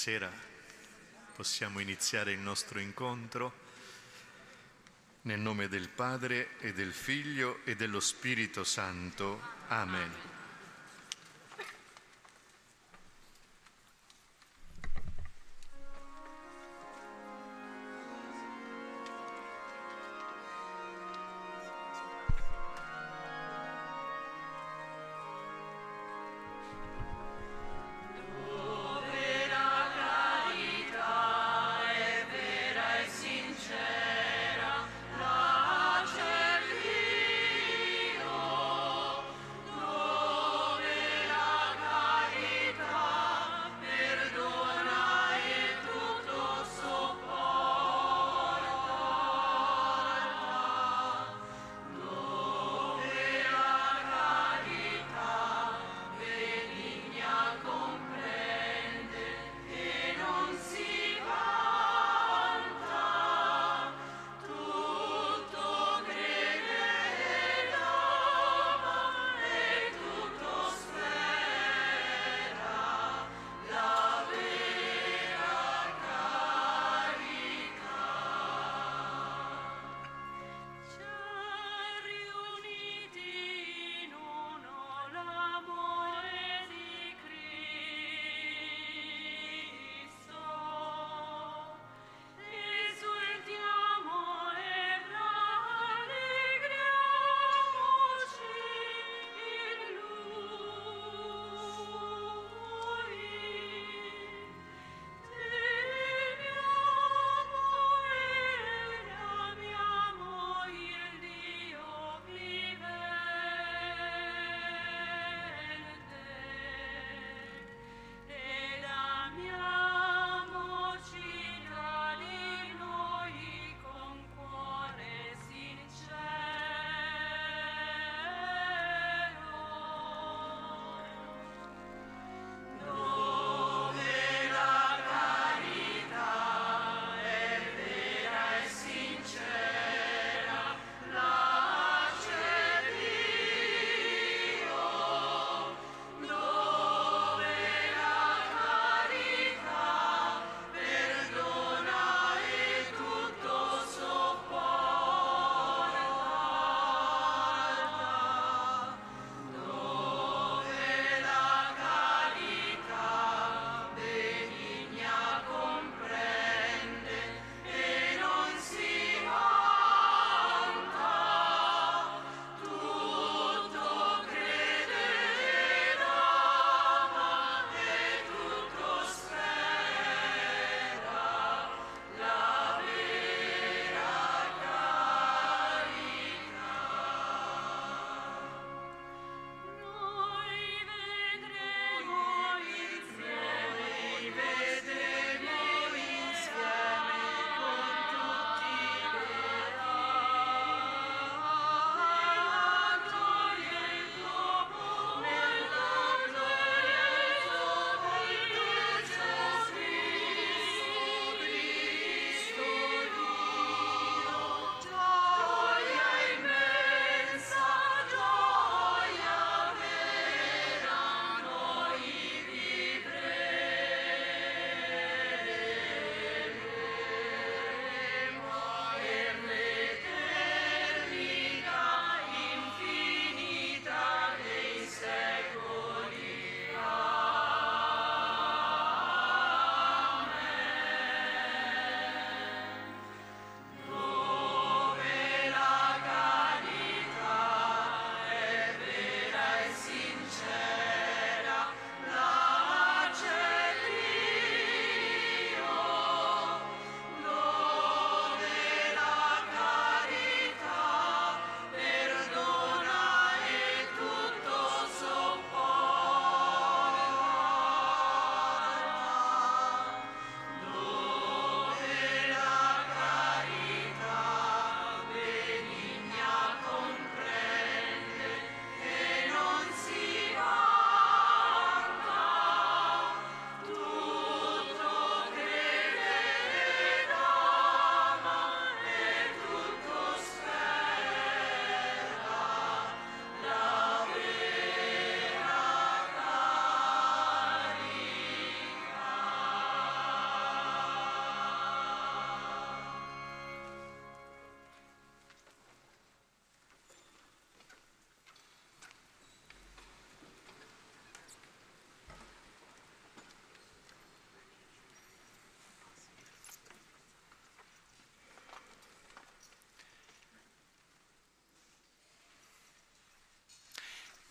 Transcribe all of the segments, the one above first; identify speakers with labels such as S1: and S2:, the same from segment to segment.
S1: Buonasera, possiamo iniziare il nostro incontro nel nome del Padre e del Figlio e dello Spirito Santo. Amen.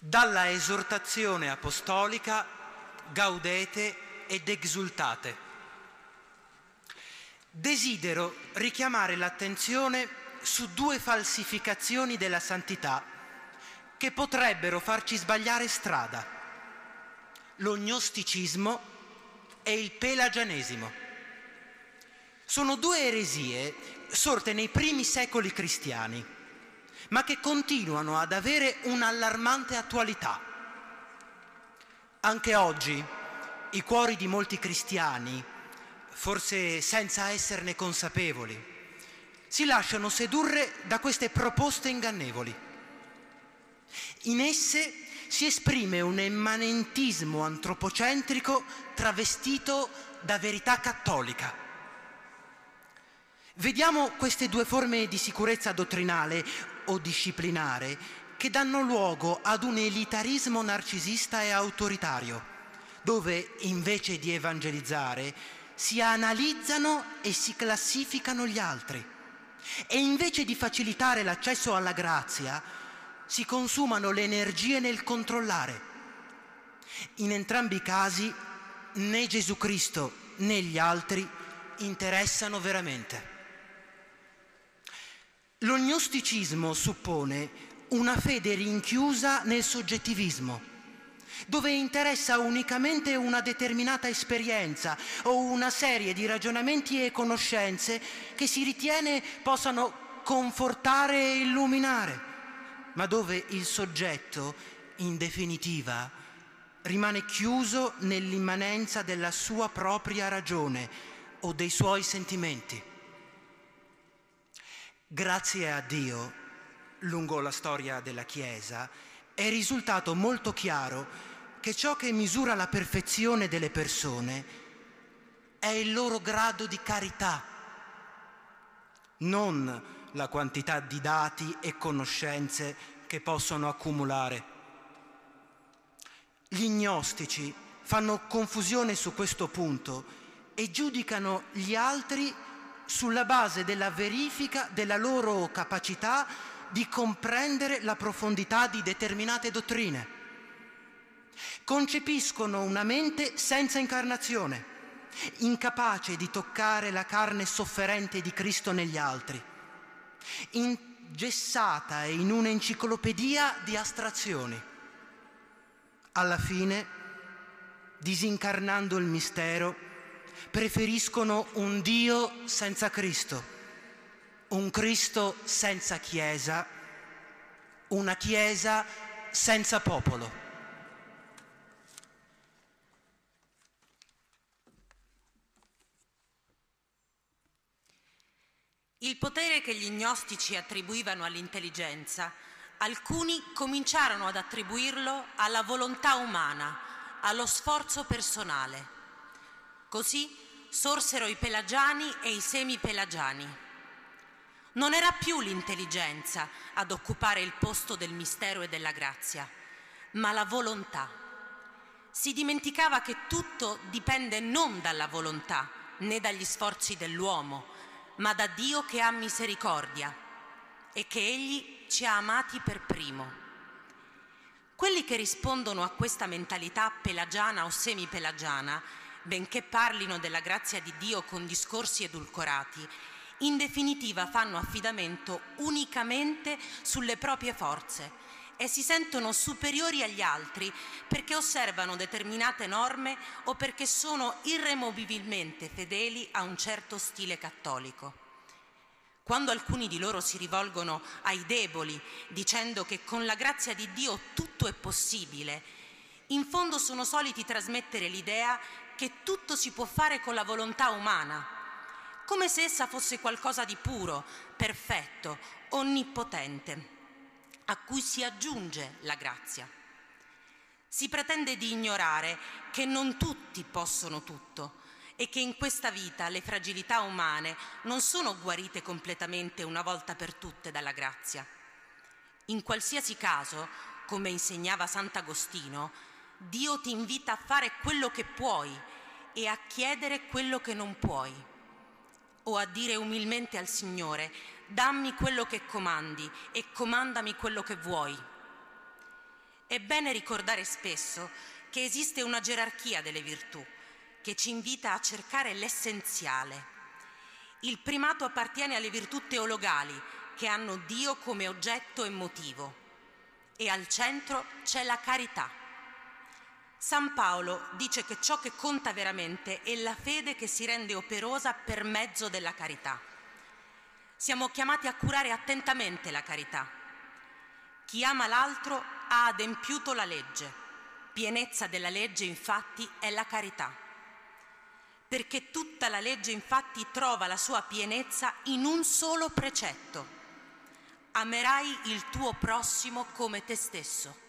S2: Dalla esortazione apostolica gaudete ed exultate. Desidero richiamare l'attenzione su due falsificazioni della santità che potrebbero farci sbagliare strada, l'ognosticismo e il pelagianesimo. Sono due eresie sorte nei primi secoli cristiani, ma che continuano ad avere un'allarmante attualità. Anche oggi i cuori di molti cristiani, forse senza esserne consapevoli, si lasciano sedurre da queste proposte ingannevoli. In esse si esprime un immanentismo antropocentrico travestito da verità cattolica. Vediamo queste due forme di sicurezza dottrinale o disciplinare che danno luogo ad un elitarismo narcisista e autoritario, dove invece di evangelizzare si analizzano e si classificano gli altri e invece di facilitare l'accesso alla grazia si consumano le energie nel controllare. In entrambi i casi né Gesù Cristo né gli altri interessano veramente. L'ognosticismo suppone una fede rinchiusa nel soggettivismo, dove interessa unicamente una determinata esperienza o una serie di ragionamenti e conoscenze che si ritiene possano confortare e illuminare, ma dove il soggetto, in definitiva, rimane chiuso nell'immanenza della sua propria ragione o dei suoi sentimenti. Grazie a Dio, lungo la storia della Chiesa, è risultato molto chiaro che ciò che misura la perfezione delle persone è il loro grado di carità, non la quantità di dati e conoscenze che possono accumulare. Gli gnostici fanno confusione su questo punto e giudicano gli altri sulla base della verifica della loro capacità di comprendere la profondità di determinate dottrine. Concepiscono una mente senza incarnazione, incapace di toccare la carne sofferente di Cristo negli altri, ingessata in un'enciclopedia di astrazioni alla fine, disincarnando il mistero, preferiscono un Dio senza Cristo, un Cristo senza Chiesa, una Chiesa senza popolo.
S3: Il potere che gli gnostici attribuivano all'intelligenza alcuni cominciarono ad attribuirlo alla volontà umana, allo sforzo personale. Così sorsero i pelagiani e i semi-pelagiani. Non era più l'intelligenza ad occupare il posto del mistero e della grazia, ma la volontà. Si dimenticava che tutto dipende non dalla volontà né dagli sforzi dell'uomo, ma da Dio che ha misericordia e che Egli ci ha amati per primo. Quelli che rispondono a questa mentalità pelagiana o semi-pelagiana, benché parlino della grazia di Dio con discorsi edulcorati, in definitiva fanno affidamento unicamente sulle proprie forze e si sentono superiori agli altri perché osservano determinate norme o perché sono irremovibilmente fedeli a un certo stile cattolico. Quando alcuni di loro si rivolgono ai deboli dicendo che con la grazia di Dio tutto è possibile, in fondo sono soliti trasmettere l'idea che tutto si può fare con la volontà umana, come se essa fosse qualcosa di puro, perfetto, onnipotente, a cui si aggiunge la grazia. Si pretende di ignorare che non tutti possono tutto, e che in questa vita le fragilità umane non sono guarite completamente una volta per tutte dalla grazia. In qualsiasi caso, come insegnava Sant'Agostino, Dio ti invita a fare quello che puoi e a chiedere quello che non puoi, o a dire umilmente al Signore, dammi quello che comandi e comandami quello che vuoi. È bene ricordare spesso che esiste una gerarchia delle virtù che ci invita a cercare l'essenziale. Il primato appartiene alle virtù teologali che hanno Dio come oggetto e motivo e al centro c'è la carità. San Paolo dice che ciò che conta veramente è la fede che si rende operosa per mezzo della carità. Siamo chiamati a curare attentamente la carità. Chi ama l'altro ha adempiuto la legge. Pienezza della legge infatti è la carità. Perché tutta la legge infatti trova la sua pienezza in un solo precetto. Amerai il tuo prossimo come te stesso.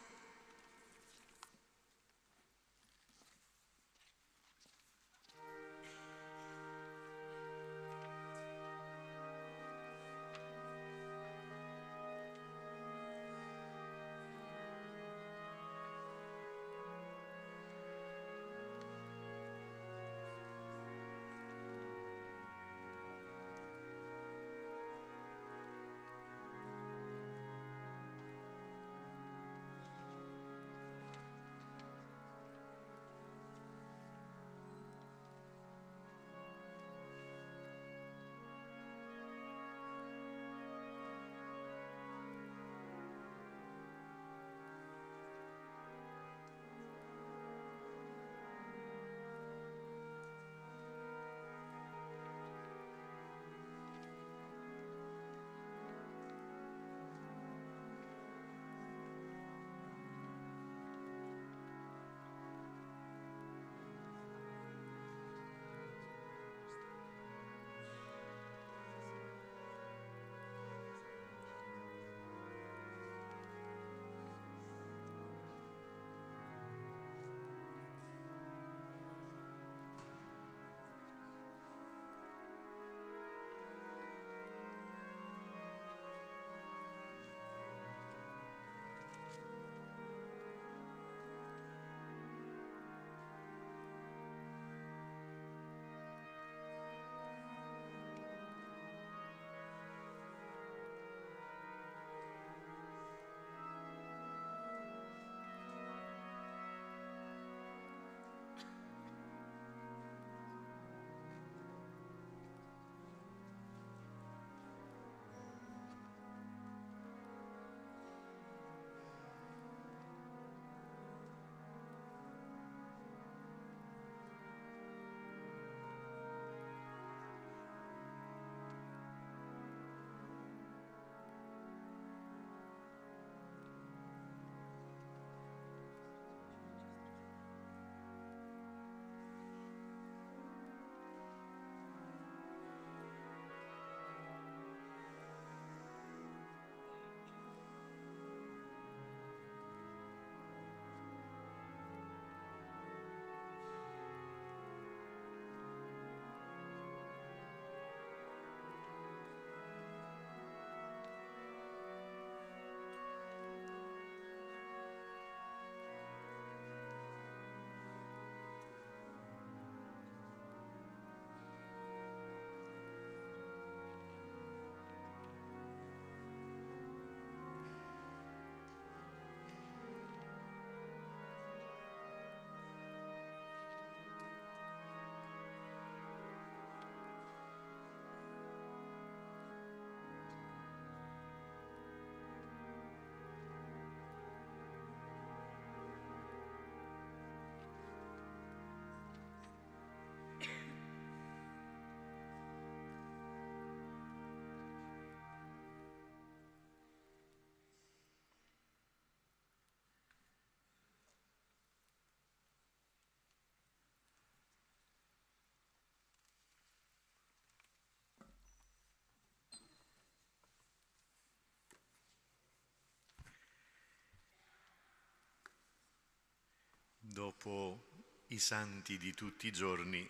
S4: Dopo i santi di tutti i giorni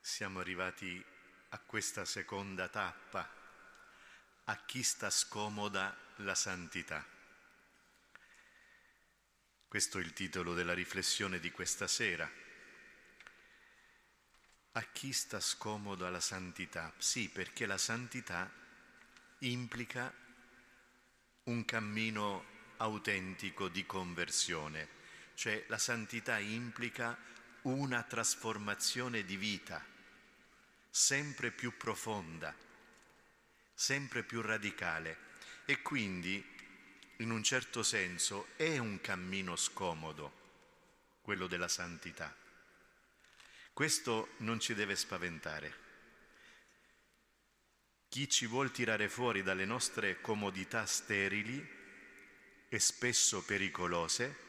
S4: siamo arrivati a questa seconda tappa, a chi sta scomoda la santità. Questo è il titolo della riflessione di questa sera. A chi sta scomoda la santità? Sì, perché la santità implica un cammino autentico di conversione, cioè la santità implica una trasformazione di vita sempre più profonda, sempre più radicale e quindi in un certo senso è un cammino scomodo quello della santità. Questo non ci deve spaventare. Chi ci vuol tirare fuori dalle nostre comodità sterili e spesso pericolose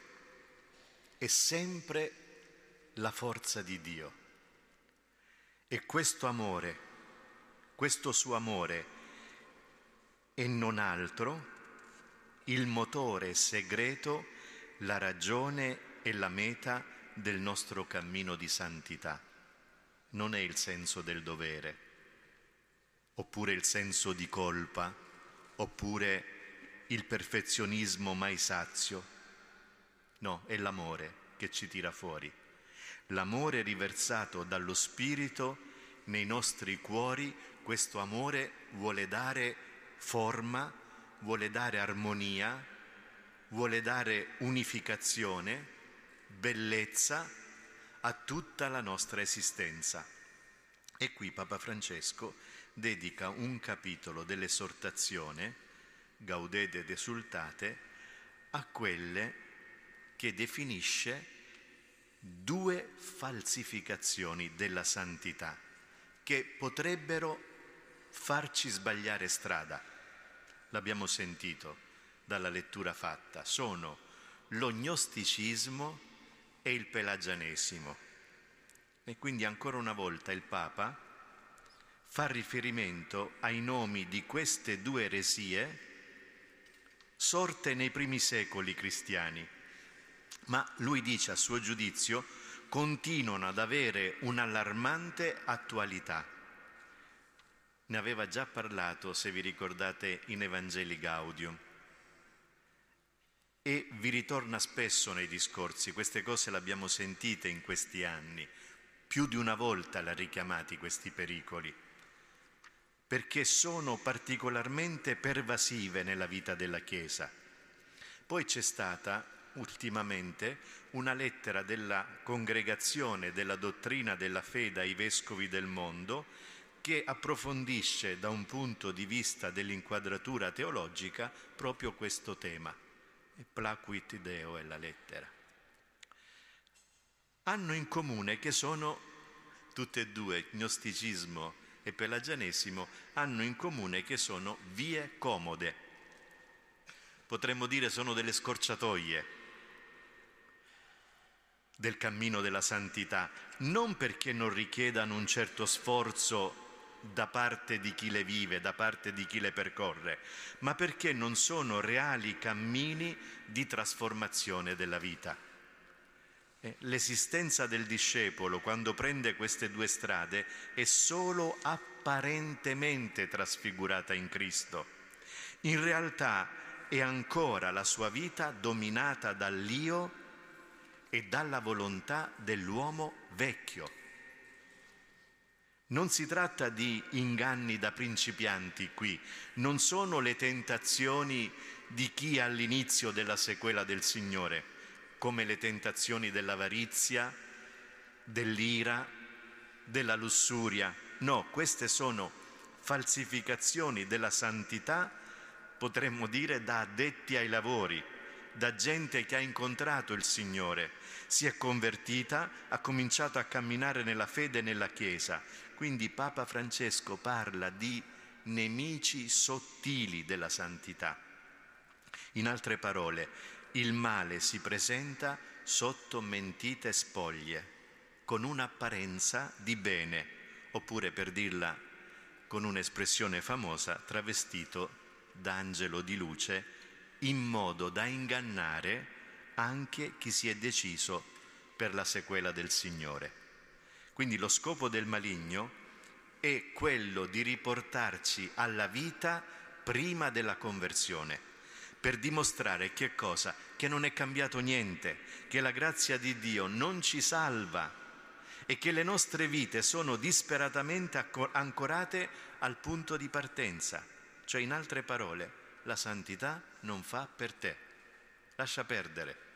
S4: è sempre la forza di Dio. E questo amore, questo suo amore e non altro, il motore segreto, la ragione e la meta del nostro cammino di santità. Non è il senso del dovere oppure il senso di colpa, oppure il perfezionismo mai sazio. No, è l'amore che ci tira fuori. L'amore riversato dallo Spirito nei nostri cuori, questo amore vuole dare forma, vuole dare armonia, vuole dare unificazione, bellezza a tutta la nostra esistenza. E qui Papa Francesco dedica un capitolo dell'esortazione, Gaudete ed esultate, a quelle che definisce due falsificazioni della santità che potrebbero farci sbagliare strada. L'abbiamo sentito dalla lettura fatta. Sono l'ognosticismo e il pelagianesimo. E quindi ancora una volta il Papa fa riferimento ai nomi di queste due eresie sorte nei primi secoli cristiani, ma lui dice a suo giudizio continuano ad avere un'allarmante attualità. Ne aveva già parlato, se vi ricordate, in Evangeli Gaudium. E vi ritorna spesso nei discorsi, queste cose le abbiamo sentite in questi anni, più di una volta l'ha richiamati questi pericoli perché sono particolarmente pervasive nella vita della Chiesa. Poi c'è stata ultimamente una lettera della congregazione della dottrina della fede ai vescovi del mondo che approfondisce da un punto di vista dell'inquadratura teologica proprio questo tema. E placuit Deo è la lettera. Hanno in comune che sono tutte e due gnosticismo e pelagianesimo hanno in comune che sono vie comode. Potremmo dire sono delle scorciatoie del cammino della santità, non perché non richiedano un certo sforzo da parte di chi le vive, da parte di chi le percorre, ma perché non sono reali cammini di trasformazione della vita. L'esistenza del discepolo quando prende queste due strade è solo apparentemente trasfigurata in Cristo. In realtà è ancora la sua vita dominata dall'io e dalla volontà dell'uomo vecchio. Non si tratta di inganni da principianti qui, non sono le tentazioni di chi all'inizio della sequela del Signore come le tentazioni dell'avarizia, dell'ira, della lussuria. No, queste sono falsificazioni della santità, potremmo dire da addetti ai lavori, da gente che ha incontrato il Signore, si è convertita, ha cominciato a camminare nella fede e nella Chiesa. Quindi Papa Francesco parla di nemici sottili della santità. In altre parole, il male si presenta sotto mentite spoglie, con un'apparenza di bene, oppure per dirla con un'espressione famosa, travestito d'angelo di luce, in modo da ingannare anche chi si è deciso per la sequela del Signore. Quindi lo scopo del maligno è quello di riportarci alla vita prima della conversione per dimostrare che cosa? Che non è cambiato niente, che la grazia di Dio non ci salva e che le nostre vite sono disperatamente ancorate al punto di partenza. Cioè, in altre parole, la santità non fa per te. Lascia perdere,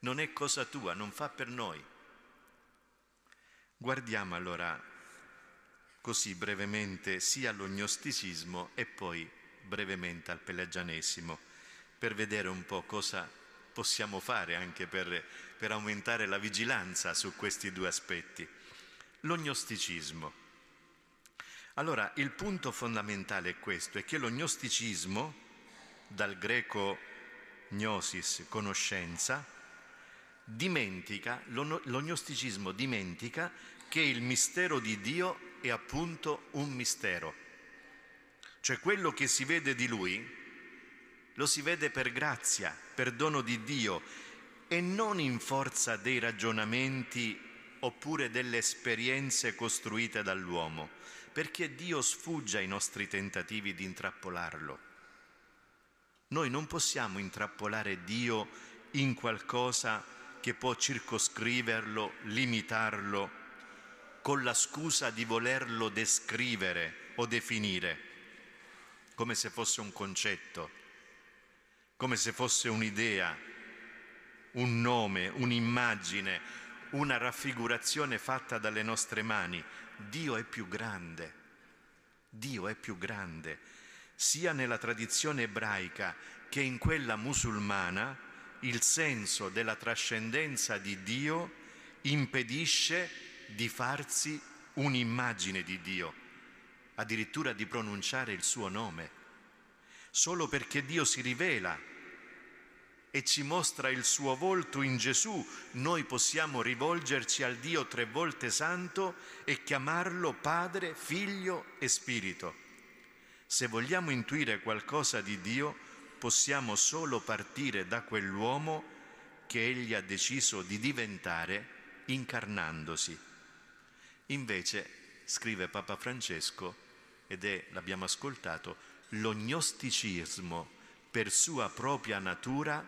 S4: non è cosa tua, non fa per noi. Guardiamo allora così brevemente sia all'ognosticismo e poi brevemente al pelagianesimo per vedere un po' cosa possiamo fare anche per, per aumentare la vigilanza su questi due aspetti. L'ognosticismo. Allora, il punto fondamentale è questo, è che l'ognosticismo, dal greco gnosis, conoscenza, dimentica, l'ognosticismo dimentica che il mistero di Dio è appunto un mistero. Cioè quello che si vede di Lui lo si vede per grazia, per dono di Dio e non in forza dei ragionamenti oppure delle esperienze costruite dall'uomo, perché Dio sfugge ai nostri tentativi di intrappolarlo. Noi non possiamo intrappolare Dio in qualcosa che può circoscriverlo, limitarlo, con la scusa di volerlo descrivere o definire, come se fosse un concetto, come se fosse un'idea, un nome, un'immagine, una raffigurazione fatta dalle nostre mani. Dio è più grande, Dio è più grande, sia nella tradizione ebraica che in quella musulmana, il senso della trascendenza di Dio impedisce di farsi un'immagine di Dio, addirittura di pronunciare il suo nome. Solo perché Dio si rivela e ci mostra il suo volto in Gesù, noi possiamo rivolgerci al Dio tre volte santo e chiamarlo Padre, Figlio e Spirito. Se vogliamo intuire qualcosa di Dio, possiamo solo partire da quell'uomo che Egli ha deciso di diventare incarnandosi. Invece, scrive Papa Francesco, ed è, l'abbiamo ascoltato, l'ognosticismo per sua propria natura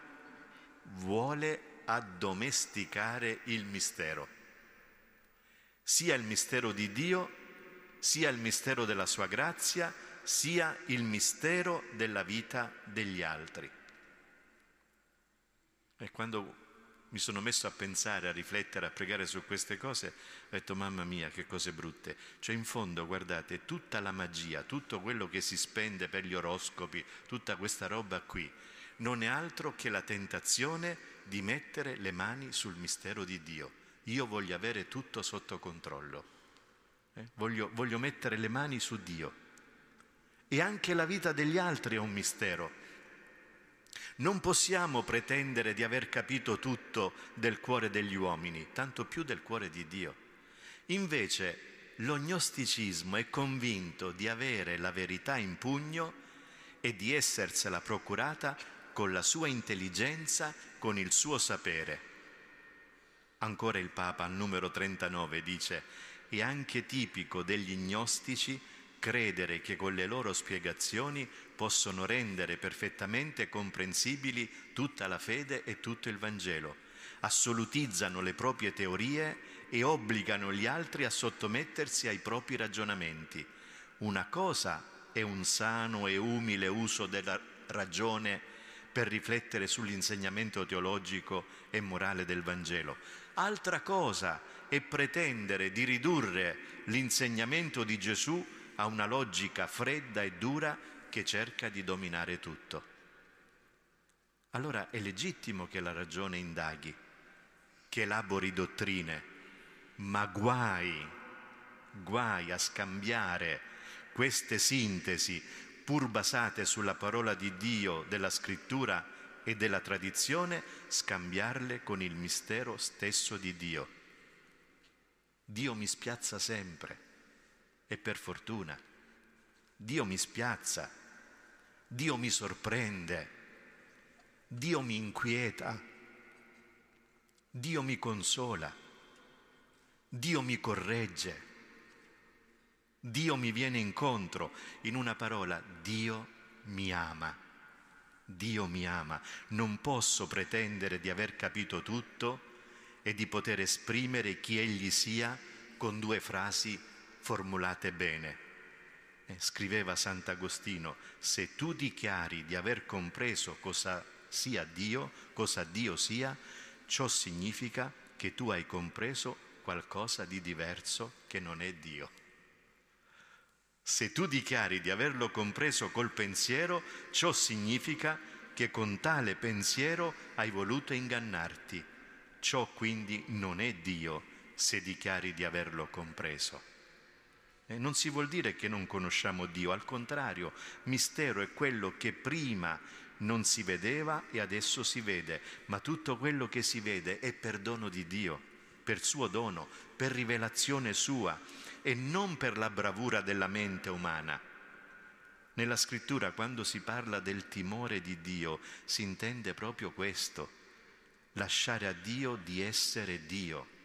S4: vuole addomesticare il mistero, sia il mistero di Dio, sia il mistero della sua grazia, sia il mistero della vita degli altri. E quando mi sono messo a pensare, a riflettere, a pregare su queste cose, ho detto mamma mia che cose brutte. Cioè in fondo guardate, tutta la magia, tutto quello che si spende per gli oroscopi, tutta questa roba qui, non è altro che la tentazione di mettere le mani sul mistero di Dio. Io voglio avere tutto sotto controllo, eh? voglio, voglio mettere le mani su Dio. E anche la vita degli altri è un mistero. Non possiamo pretendere di aver capito tutto del cuore degli uomini, tanto più del cuore di Dio. Invece l'ognosticismo è convinto di avere la verità in pugno e di essersela procurata con la sua intelligenza, con il suo sapere. Ancora il Papa al numero 39 dice, è anche tipico degli gnostici credere che con le loro spiegazioni possono rendere perfettamente comprensibili tutta la fede e tutto il Vangelo. Assolutizzano le proprie teorie e obbligano gli altri a sottomettersi ai propri ragionamenti. Una cosa è un sano e umile uso della ragione per riflettere sull'insegnamento teologico e morale del Vangelo. Altra cosa è pretendere di ridurre l'insegnamento di Gesù a una logica fredda e dura che cerca di dominare tutto. Allora è legittimo che la ragione indaghi, che elabori dottrine, ma guai, guai a scambiare queste sintesi pur basate sulla parola di Dio, della scrittura e della tradizione, scambiarle con il mistero stesso di Dio. Dio mi spiazza sempre e per fortuna. Dio mi spiazza, Dio mi sorprende, Dio mi inquieta, Dio mi consola, Dio mi corregge. Dio mi viene incontro, in una parola, Dio mi ama. Dio mi ama. Non posso pretendere di aver capito tutto e di poter esprimere chi Egli sia con due frasi formulate bene. Eh, scriveva Sant'Agostino, se tu dichiari di aver compreso cosa sia Dio, cosa Dio sia, ciò significa che tu hai compreso qualcosa di diverso che non è Dio. Se tu dichiari di averlo compreso col pensiero, ciò significa che con tale pensiero hai voluto ingannarti. Ciò quindi non è Dio se dichiari di averlo compreso. E non si vuol dire che non conosciamo Dio, al contrario, mistero è quello che prima non si vedeva e adesso si vede, ma tutto quello che si vede è per dono di Dio, per suo dono, per rivelazione sua e non per la bravura della mente umana. Nella scrittura quando si parla del timore di Dio si intende proprio questo, lasciare a Dio di essere Dio.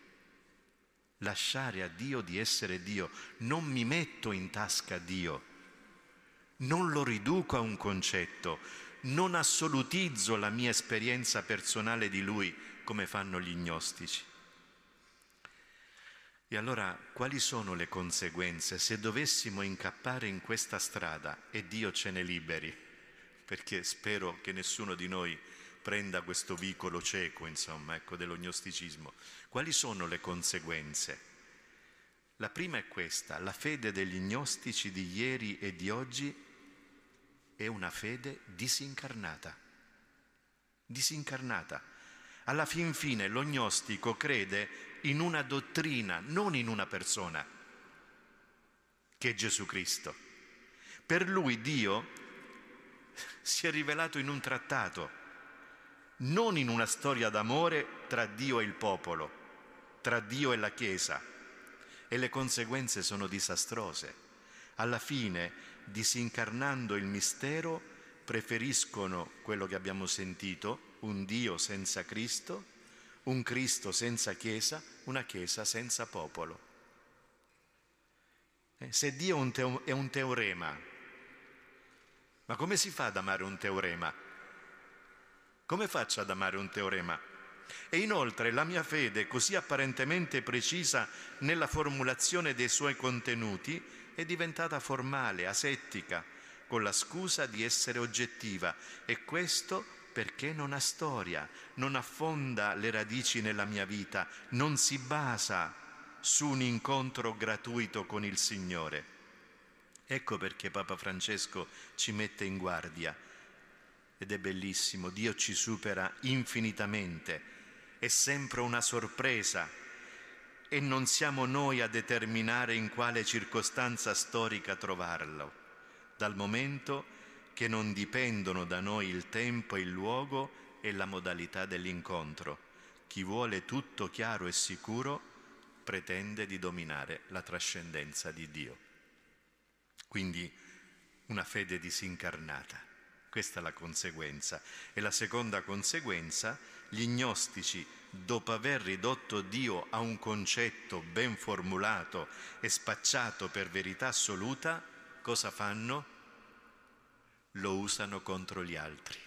S4: Lasciare a Dio di essere Dio. Non mi metto in tasca Dio, non lo riduco a un concetto, non assolutizzo la mia esperienza personale di Lui come fanno gli gnostici. E allora quali sono le conseguenze se dovessimo incappare in questa strada e Dio ce ne liberi? Perché spero che nessuno di noi prenda questo vicolo cieco, insomma, ecco, dello gnosticismo. Quali sono le conseguenze? La prima è questa, la fede degli gnostici di ieri e di oggi è una fede disincarnata. Disincarnata. Alla fin fine lo gnostico crede in una dottrina, non in una persona, che è Gesù Cristo. Per lui Dio si è rivelato in un trattato, non in una storia d'amore tra Dio e il popolo, tra Dio e la Chiesa. E le conseguenze sono disastrose. Alla fine, disincarnando il mistero, preferiscono quello che abbiamo sentito, un Dio senza Cristo, un Cristo senza Chiesa, una Chiesa senza popolo. Eh, se Dio è un teorema, ma come si fa ad amare un teorema? Come faccio ad amare un teorema? E inoltre la mia fede, così apparentemente precisa nella formulazione dei suoi contenuti, è diventata formale, asettica, con la scusa di essere oggettiva e questo perché non ha storia, non affonda le radici nella mia vita, non si basa su un incontro gratuito con il Signore. Ecco perché Papa Francesco ci mette in guardia. Ed è bellissimo, Dio ci supera infinitamente, è sempre una sorpresa e non siamo noi a determinare in quale circostanza storica trovarlo, dal momento che non dipendono da noi il tempo, il luogo e la modalità dell'incontro. Chi vuole tutto chiaro e sicuro pretende di dominare la trascendenza di Dio. Quindi una fede disincarnata. Questa è la conseguenza. E la seconda conseguenza, gli gnostici, dopo aver ridotto Dio a un concetto ben formulato e spacciato per verità assoluta, cosa fanno? lo usano contro gli altri.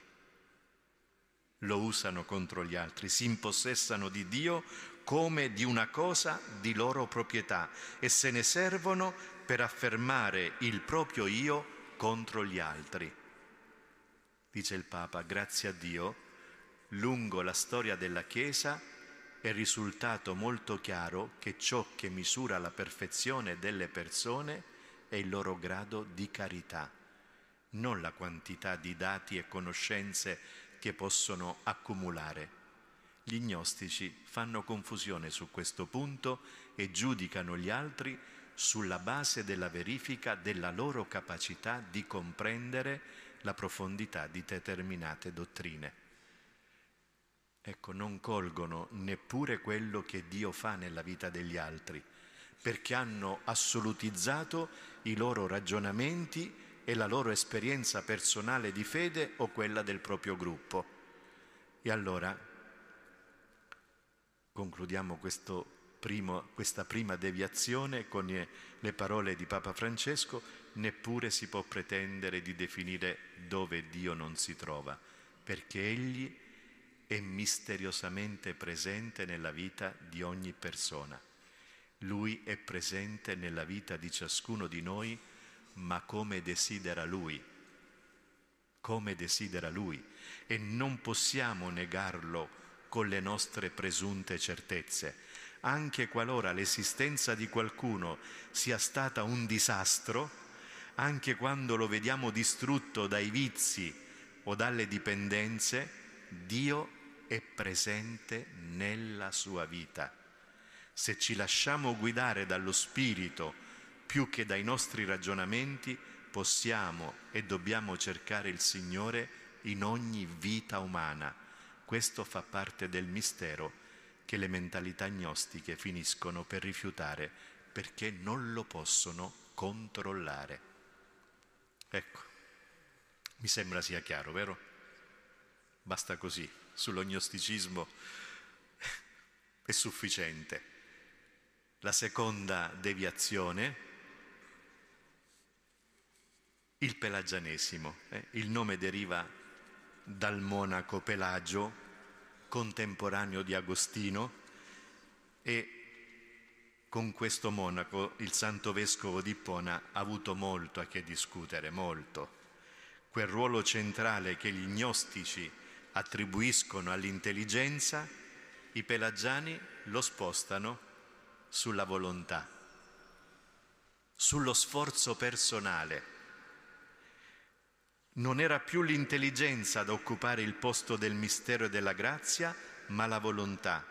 S4: Lo usano contro gli altri, si impossessano di Dio come di una cosa di loro proprietà e se ne servono per affermare il proprio io contro gli altri. Dice il Papa, grazie a Dio, lungo la storia della Chiesa è risultato molto chiaro che ciò che misura la perfezione delle persone è il loro grado di carità non la quantità di dati e conoscenze che possono accumulare. Gli gnostici fanno confusione su questo punto e giudicano gli altri sulla base della verifica della loro capacità di comprendere la profondità di determinate dottrine. Ecco, non colgono neppure quello che Dio fa nella vita degli altri, perché hanno assolutizzato i loro ragionamenti e la loro esperienza personale di fede o quella del proprio gruppo. E allora concludiamo primo, questa prima deviazione con le parole di Papa Francesco, neppure si può pretendere di definire dove Dio non si trova, perché Egli è misteriosamente presente nella vita di ogni persona. Lui è presente nella vita di ciascuno di noi ma come desidera Lui, come desidera Lui e non possiamo negarlo con le nostre presunte certezze. Anche qualora l'esistenza di qualcuno sia stata un disastro, anche quando lo vediamo distrutto dai vizi o dalle dipendenze, Dio è presente nella sua vita. Se ci lasciamo guidare dallo Spirito più che dai nostri ragionamenti, possiamo e dobbiamo cercare il Signore in ogni vita umana. Questo fa parte del mistero che le mentalità gnostiche finiscono per rifiutare perché non lo possono controllare. Ecco, mi sembra sia chiaro, vero? Basta così, sullo gnosticismo è sufficiente. La seconda deviazione, il pelagianesimo. Eh? Il nome deriva dal monaco Pelagio, contemporaneo di Agostino, e con questo monaco il santo vescovo di Ippona ha avuto molto a che discutere, molto. Quel ruolo centrale che gli gnostici attribuiscono all'intelligenza, i pelagiani lo spostano sulla volontà, sullo sforzo personale. Non era più l'intelligenza ad occupare il posto del mistero e della grazia, ma la volontà.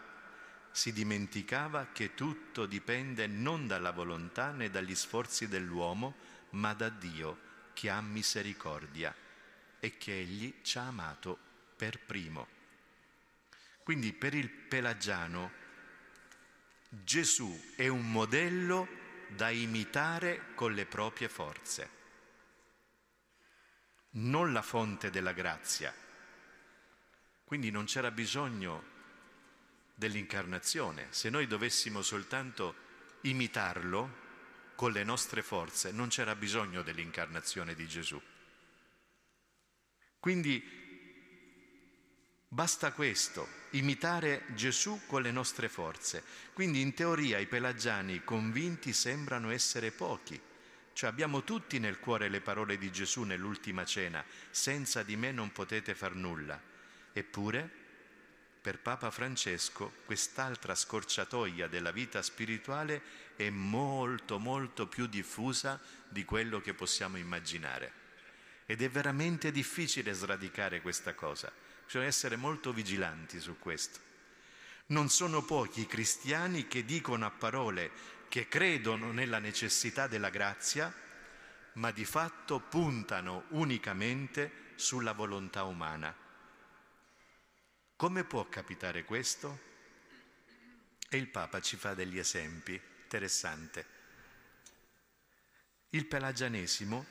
S4: Si dimenticava che tutto dipende non dalla volontà né dagli sforzi dell'uomo, ma da Dio che ha misericordia e che Egli ci ha amato per primo. Quindi per il pelagiano Gesù è un modello da imitare con le proprie forze, non la fonte della grazia. Quindi non c'era bisogno dell'incarnazione. Se noi dovessimo soltanto imitarlo con le nostre forze, non c'era bisogno dell'incarnazione di Gesù. Quindi Basta questo, imitare Gesù con le nostre forze. Quindi in teoria i pelagiani convinti sembrano essere pochi. Cioè abbiamo tutti nel cuore le parole di Gesù nell'ultima cena, senza di me non potete far nulla. Eppure, per Papa Francesco, quest'altra scorciatoia della vita spirituale è molto, molto più diffusa di quello che possiamo immaginare. Ed è veramente difficile sradicare questa cosa Bisogna essere molto vigilanti su questo. Non sono pochi i cristiani che dicono a parole che credono nella necessità della grazia, ma di fatto puntano unicamente sulla volontà umana. Come può capitare questo? E il Papa ci fa degli esempi interessanti. Il pelagianesimo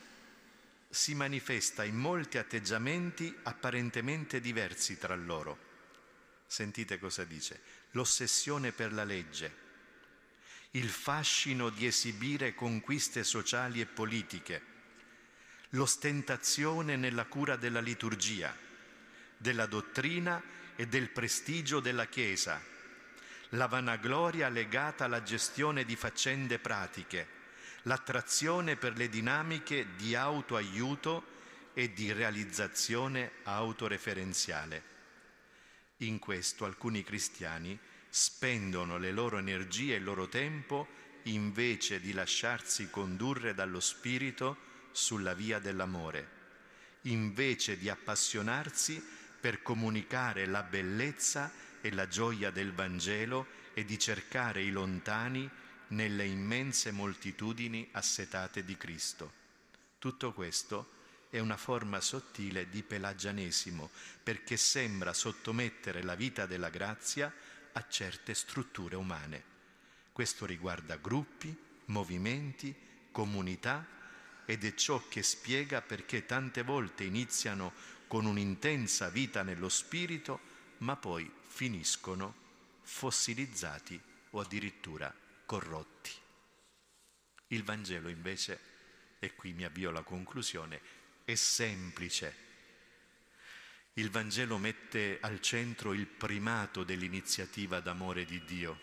S4: si manifesta in molti atteggiamenti apparentemente diversi tra loro. Sentite cosa dice. L'ossessione per la legge, il fascino di esibire conquiste sociali e politiche, l'ostentazione nella cura della liturgia, della dottrina e del prestigio della Chiesa, la vanagloria legata alla gestione di faccende pratiche, l'attrazione per le dinamiche di autoaiuto e di realizzazione autoreferenziale. In questo alcuni cristiani spendono le loro energie e il loro tempo invece di lasciarsi condurre dallo Spirito sulla via dell'amore, invece di appassionarsi per comunicare la bellezza e la gioia del Vangelo e di cercare i lontani nelle immense moltitudini assetate di Cristo. Tutto questo è una forma sottile di pelagianesimo perché sembra sottomettere la vita della grazia a certe strutture umane. Questo riguarda gruppi, movimenti, comunità ed è ciò che spiega perché tante volte iniziano con un'intensa vita nello spirito, ma poi finiscono fossilizzati o addirittura corrotti. Il Vangelo invece, e qui mi avvio alla conclusione, è semplice. Il Vangelo mette al centro il primato dell'iniziativa d'amore di Dio.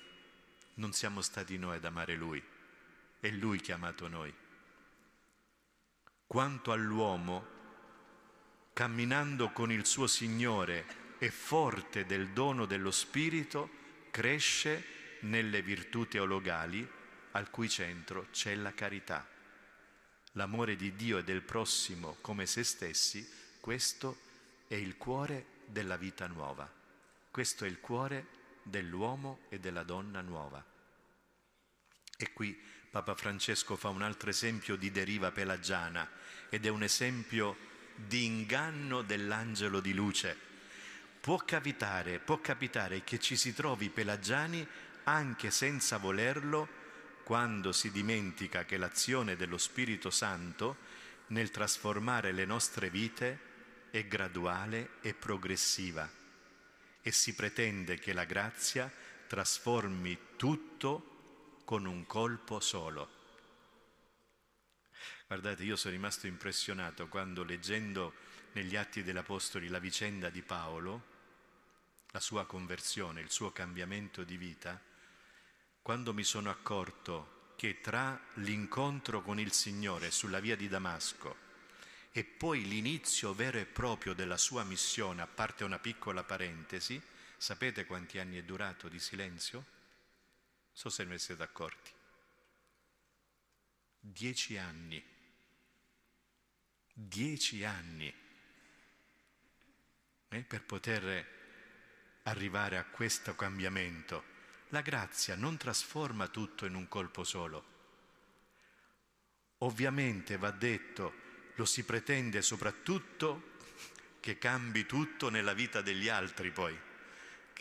S4: Non siamo stati noi ad amare Lui, è Lui che ha amato noi. Quanto all'uomo, camminando con il suo Signore e forte del dono dello Spirito, cresce nelle virtù teologali al cui centro c'è la carità. L'amore di Dio e del prossimo come se stessi, questo è il cuore della vita nuova. Questo è il cuore dell'uomo e della donna nuova. E qui Papa Francesco fa un altro esempio di deriva pelagiana ed è un esempio di inganno dell'angelo di luce. Può capitare, può capitare che ci si trovi pelagiani anche senza volerlo quando si dimentica che l'azione dello Spirito Santo nel trasformare le nostre vite è graduale e progressiva e si pretende che la grazia trasformi tutto con un colpo solo. Guardate, io sono rimasto impressionato quando leggendo negli Atti degli Apostoli la vicenda di Paolo, la sua conversione, il suo cambiamento di vita, quando mi sono accorto che tra l'incontro con il Signore sulla via di Damasco e poi l'inizio vero e proprio della sua missione, a parte una piccola parentesi, sapete quanti anni è durato di silenzio? So se ne siete accorti. Dieci anni. Dieci anni eh, per poter arrivare a questo cambiamento. La grazia non trasforma tutto in un colpo solo. Ovviamente va detto, lo si pretende soprattutto che cambi tutto nella vita degli altri poi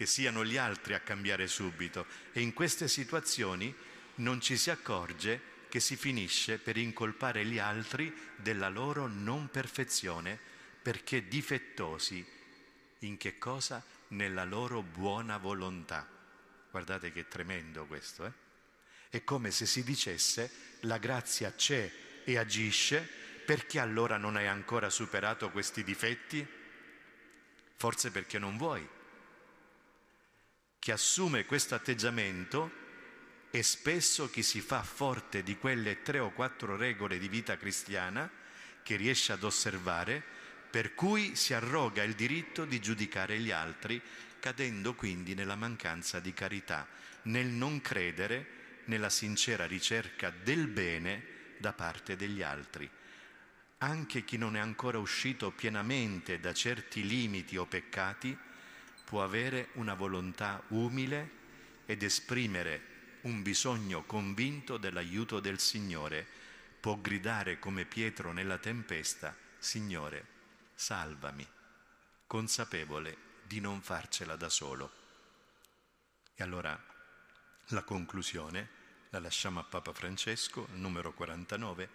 S4: che siano gli altri a cambiare subito e in queste situazioni non ci si accorge che si finisce per incolpare gli altri della loro non perfezione perché difettosi in che cosa? Nella loro buona volontà. Guardate che tremendo questo, eh? È come se si dicesse la grazia c'è e agisce, perché allora non hai ancora superato questi difetti? Forse perché non vuoi chi assume questo atteggiamento è spesso chi si fa forte di quelle tre o quattro regole di vita cristiana che riesce ad osservare, per cui si arroga il diritto di giudicare gli altri, cadendo quindi nella mancanza di carità, nel non credere nella sincera ricerca del bene da parte degli altri. Anche chi non è ancora uscito pienamente da certi limiti o peccati, può avere una volontà umile ed esprimere un bisogno convinto dell'aiuto del Signore, può gridare come Pietro nella tempesta, Signore, salvami, consapevole di non farcela da solo. E allora la conclusione la lasciamo a Papa Francesco, numero 49,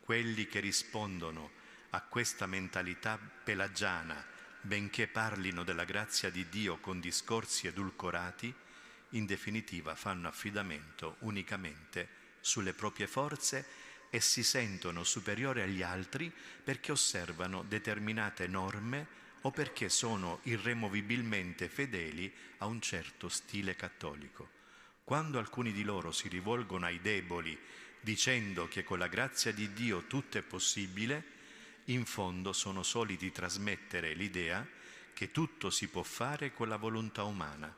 S4: quelli che rispondono a questa mentalità pelagiana, benché parlino della grazia di Dio con discorsi edulcorati, in definitiva fanno affidamento unicamente sulle proprie forze e si sentono superiori agli altri perché osservano determinate norme o perché sono irremovibilmente fedeli a un certo stile cattolico. Quando alcuni di loro si rivolgono ai deboli dicendo che con la grazia di Dio tutto è possibile, in fondo sono soliti trasmettere l'idea che tutto si può fare con la volontà umana,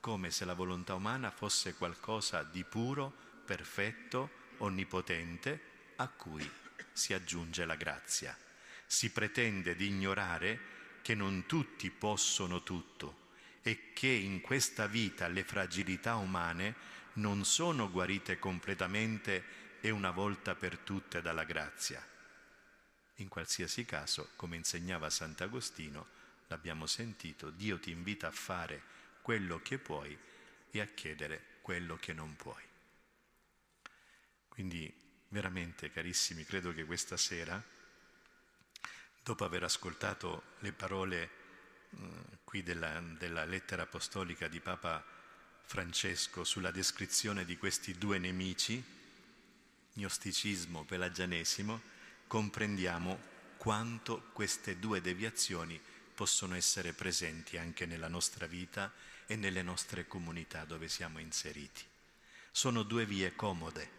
S4: come se la volontà umana fosse qualcosa di puro, perfetto, onnipotente, a cui si aggiunge la grazia. Si pretende di ignorare che non tutti possono tutto e che in questa vita le fragilità umane non sono guarite completamente e una volta per tutte dalla grazia in qualsiasi caso, come insegnava Sant'Agostino, l'abbiamo sentito, Dio ti invita a fare quello che puoi e a chiedere quello che non puoi. Quindi veramente carissimi, credo che questa sera, dopo aver ascoltato le parole eh, qui della, della lettera apostolica di Papa Francesco sulla descrizione di questi due nemici, gnosticismo, pelagianesimo, comprendiamo quanto queste due deviazioni possono essere presenti anche nella nostra vita e nelle nostre comunità dove siamo inseriti. Sono due vie comode,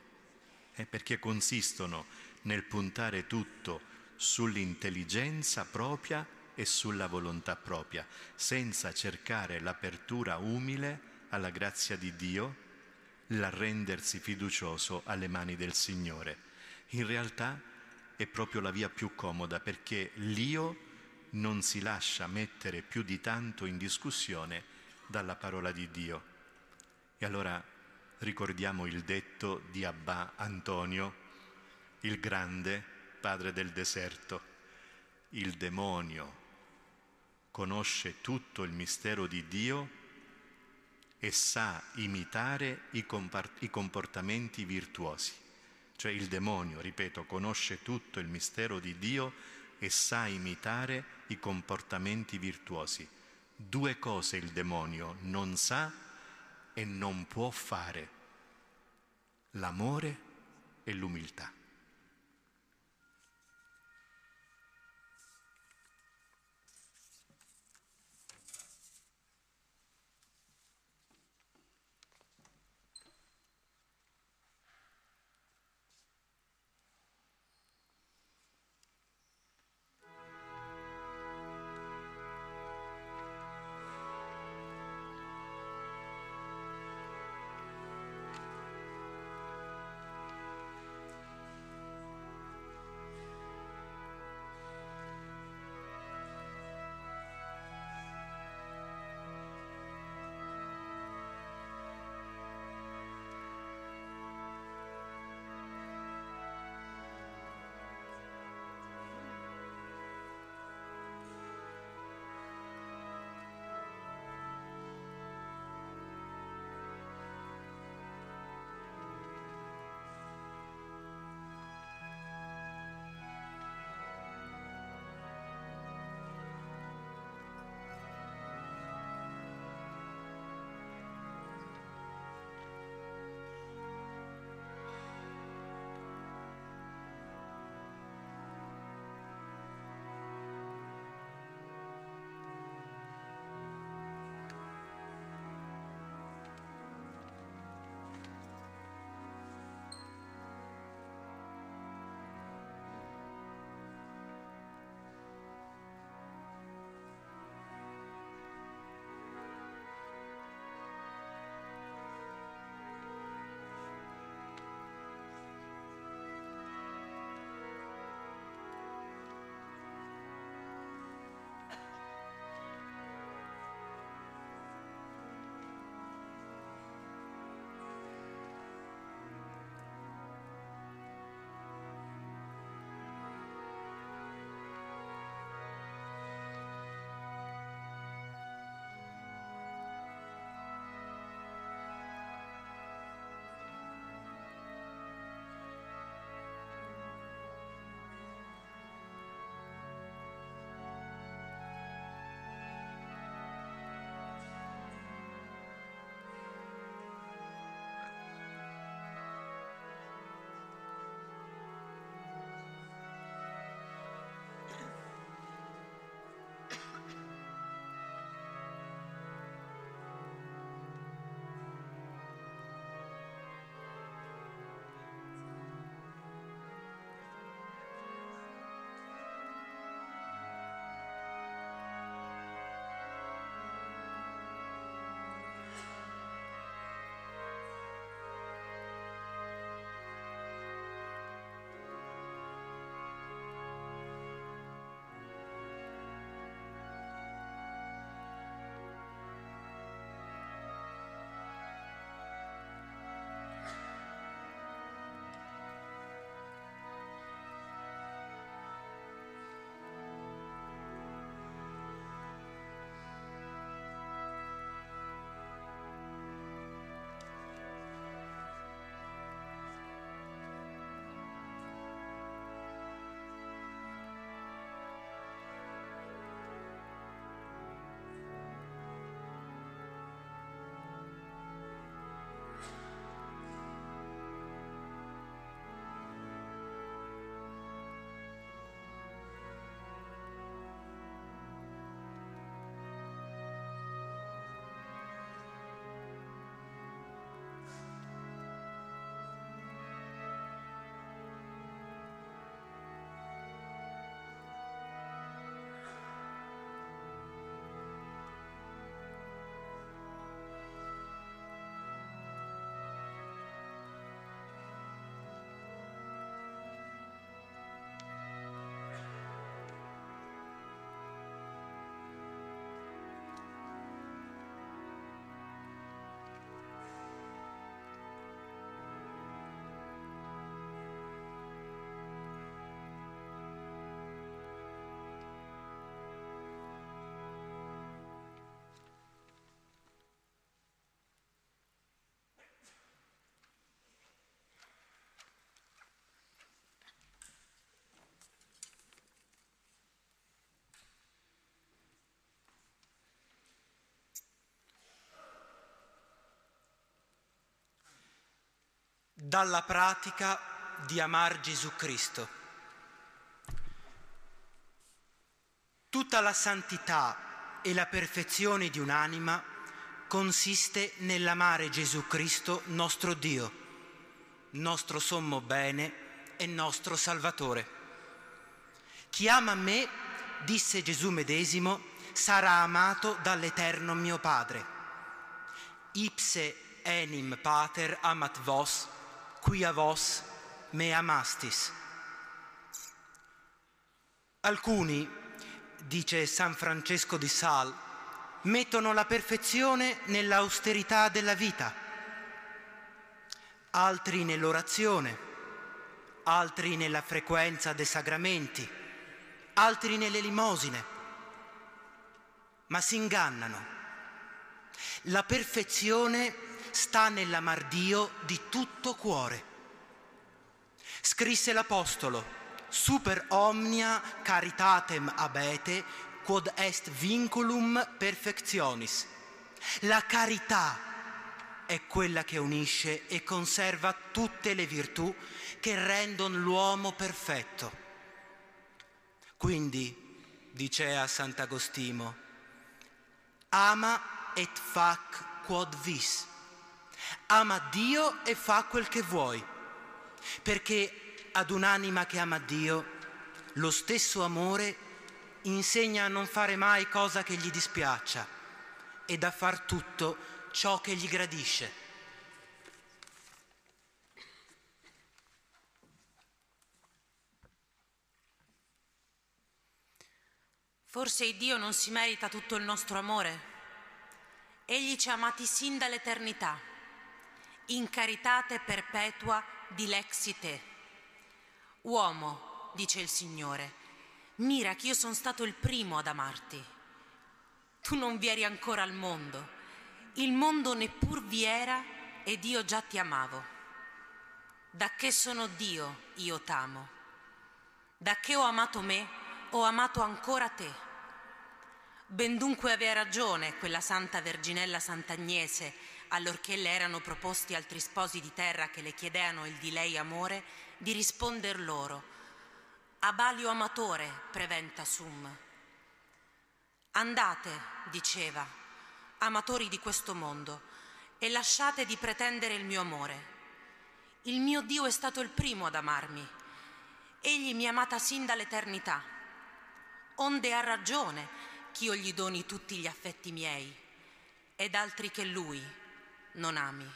S4: eh, perché consistono nel puntare tutto sull'intelligenza propria e sulla volontà propria, senza cercare l'apertura umile alla grazia di Dio, l'arrendersi fiducioso alle mani del Signore. In realtà è proprio la via più comoda perché l'io non si lascia mettere più di tanto in discussione dalla parola di Dio. E allora ricordiamo il detto di Abba Antonio, il grande padre del deserto. Il demonio conosce tutto il mistero di Dio e sa imitare i, comportamenti virtuosi. Cioè il demonio, ripeto, conosce tutto il mistero di Dio e sa imitare i comportamenti virtuosi. Due cose il demonio non sa e non può fare, l'amore e l'umiltà.
S2: Dalla pratica di amar Gesù Cristo. Tutta la santità e la perfezione di un'anima consiste nell'amare Gesù Cristo nostro Dio, nostro sommo bene e nostro Salvatore. Chi ama me, disse Gesù medesimo, sarà amato dall'Eterno mio Padre. Ipse enim pater amat vos, quia vos me amastis. Alcuni, dice San Francesco di Sal, mettono la perfezione nell'austerità della vita, altri nell'orazione, altri nella frequenza dei sagramenti, altri nelle limosine, ma si ingannano. La perfezione sta nell'amar Dio di tutto cuore. Scrisse l'Apostolo, super omnia caritatem abete quod est vinculum perfectionis. La carità è quella che unisce e conserva tutte le virtù che rendono l'uomo perfetto. Quindi, dice a Sant'Agostino, ama et fac quod vis. Ama Dio e fa quel che vuoi, perché ad un'anima che ama Dio lo stesso amore insegna a non fare mai cosa che gli dispiaccia ed a far tutto ciò che gli gradisce.
S3: Forse Dio non si merita tutto il nostro amore. Egli ci ha amati sin dall'eternità. In caritate perpetua dilexi te. Uomo, dice il Signore, Mira che io sono stato il primo ad amarti. Tu non vi eri ancora al mondo, il mondo neppur vi era ed io già ti amavo. Da che sono Dio io t'amo. Da che ho amato me, ho amato ancora te. Ben dunque aveva ragione quella santa Verginella Sant'Agnese, allorché le erano proposti altri sposi di terra che le chiedevano il di lei amore, di risponder loro Abalio amatore preventa sum. Andate, diceva, amatori di questo mondo, e lasciate di pretendere il mio amore. Il mio Dio è stato il primo ad amarmi. Egli mi ha amata sin dall'eternità. Onde ha ragione ch'io gli doni tutti gli affetti miei, ed altri che lui non ami.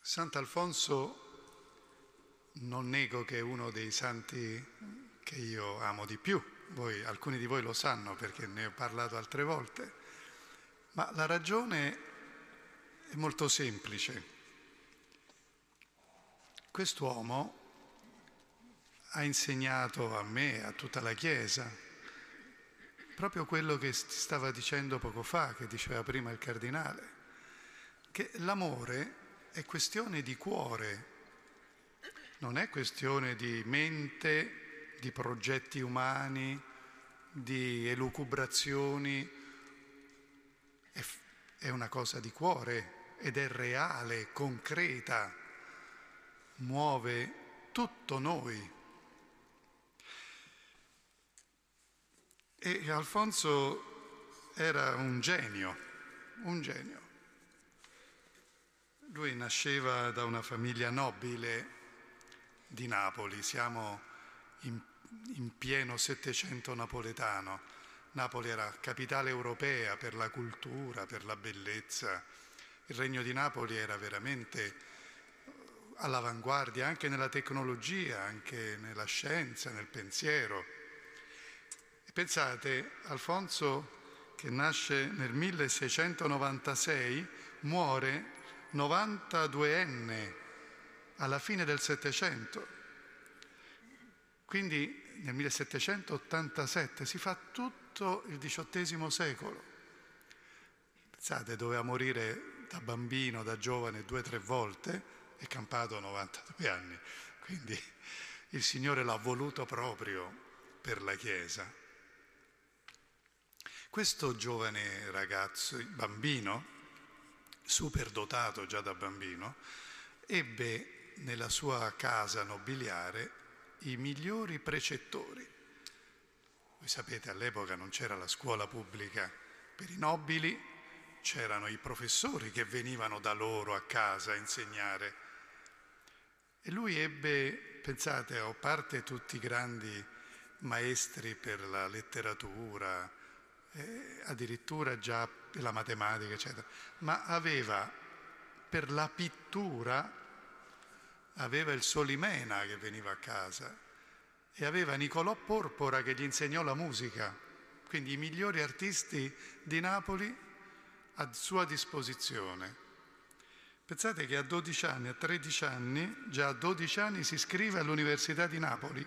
S5: Sant'Alfonso non nego che è uno dei santi che io amo di più, voi, alcuni di voi lo sanno perché ne ho parlato altre volte, ma la ragione è molto semplice. Quest'uomo ha insegnato a me, a tutta la Chiesa, proprio quello che stava dicendo poco fa, che diceva prima il cardinale, che l'amore è questione di cuore, non è questione di mente, di progetti umani, di elucubrazioni, è una cosa di cuore ed è reale, concreta, muove tutto noi. E Alfonso era un genio, un genio. Lui nasceva da una famiglia nobile di Napoli, siamo in, in pieno Settecento napoletano. Napoli era capitale europea per la cultura, per la bellezza. Il regno di Napoli era veramente all'avanguardia anche nella tecnologia, anche nella scienza, nel pensiero. E pensate, Alfonso che nasce nel 1696 muore 92enne alla fine del Settecento. Quindi nel 1787 si fa tutto il XVIII secolo. Pensate, doveva morire da bambino, da giovane, due o tre volte, è campato 92 anni, quindi il Signore l'ha voluto proprio per la Chiesa. Questo giovane ragazzo, bambino, super dotato già da bambino, ebbe nella sua casa nobiliare i migliori precettori. Voi sapete, all'epoca non c'era la scuola pubblica per i nobili, c'erano i professori che venivano da loro a casa a insegnare. E lui ebbe, pensate, a parte tutti i grandi maestri per la letteratura, eh, addirittura già per la matematica, eccetera, ma aveva per la pittura, aveva il Solimena che veniva a casa e aveva Nicolò Porpora che gli insegnò la musica, quindi i migliori artisti di Napoli a sua disposizione. Pensate che a 12 anni, a 13 anni, già a 12 anni si iscrive all'Università di Napoli,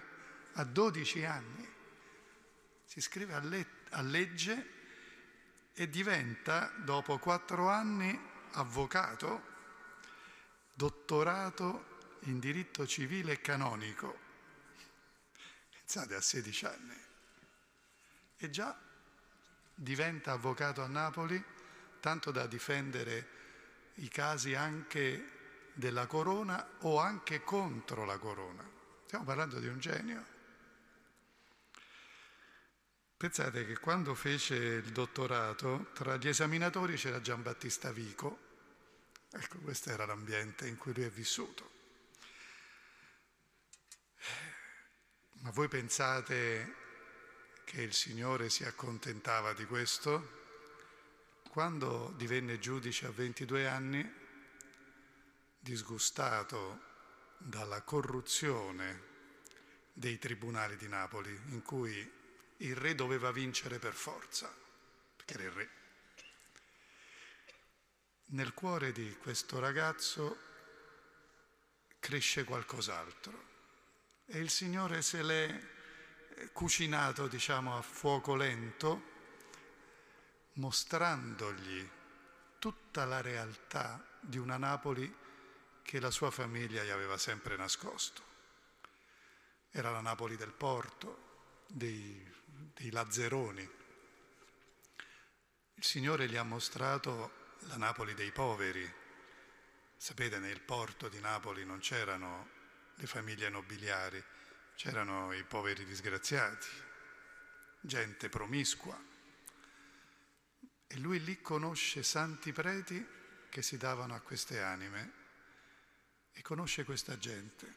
S5: a 12 anni. Si iscrive a, le- a legge e diventa, dopo quattro anni, avvocato, dottorato in diritto civile e canonico. Pensate a 16 anni. E già diventa avvocato a Napoli, tanto da difendere i casi anche della corona o anche contro la corona. Stiamo parlando di un genio. Pensate che quando fece il dottorato, tra gli esaminatori c'era Giambattista Vico, ecco questo era l'ambiente in cui lui è vissuto. Ma voi pensate che il Signore si accontentava di questo? Quando divenne giudice a 22 anni, disgustato dalla corruzione dei tribunali di Napoli, in cui il re doveva vincere per forza, perché era il re. Nel cuore di questo ragazzo cresce qualcos'altro e il Signore se l'è cucinato, diciamo, a fuoco lento, mostrandogli tutta la realtà di una Napoli che la sua famiglia gli aveva sempre nascosto. Era la Napoli del porto, dei dei lazzeroni. Il Signore gli ha mostrato la Napoli dei poveri. Sapete, nel porto di Napoli non c'erano le famiglie nobiliari, c'erano i poveri disgraziati, gente promiscua. E lui lì conosce santi preti che si davano a queste anime e conosce questa gente.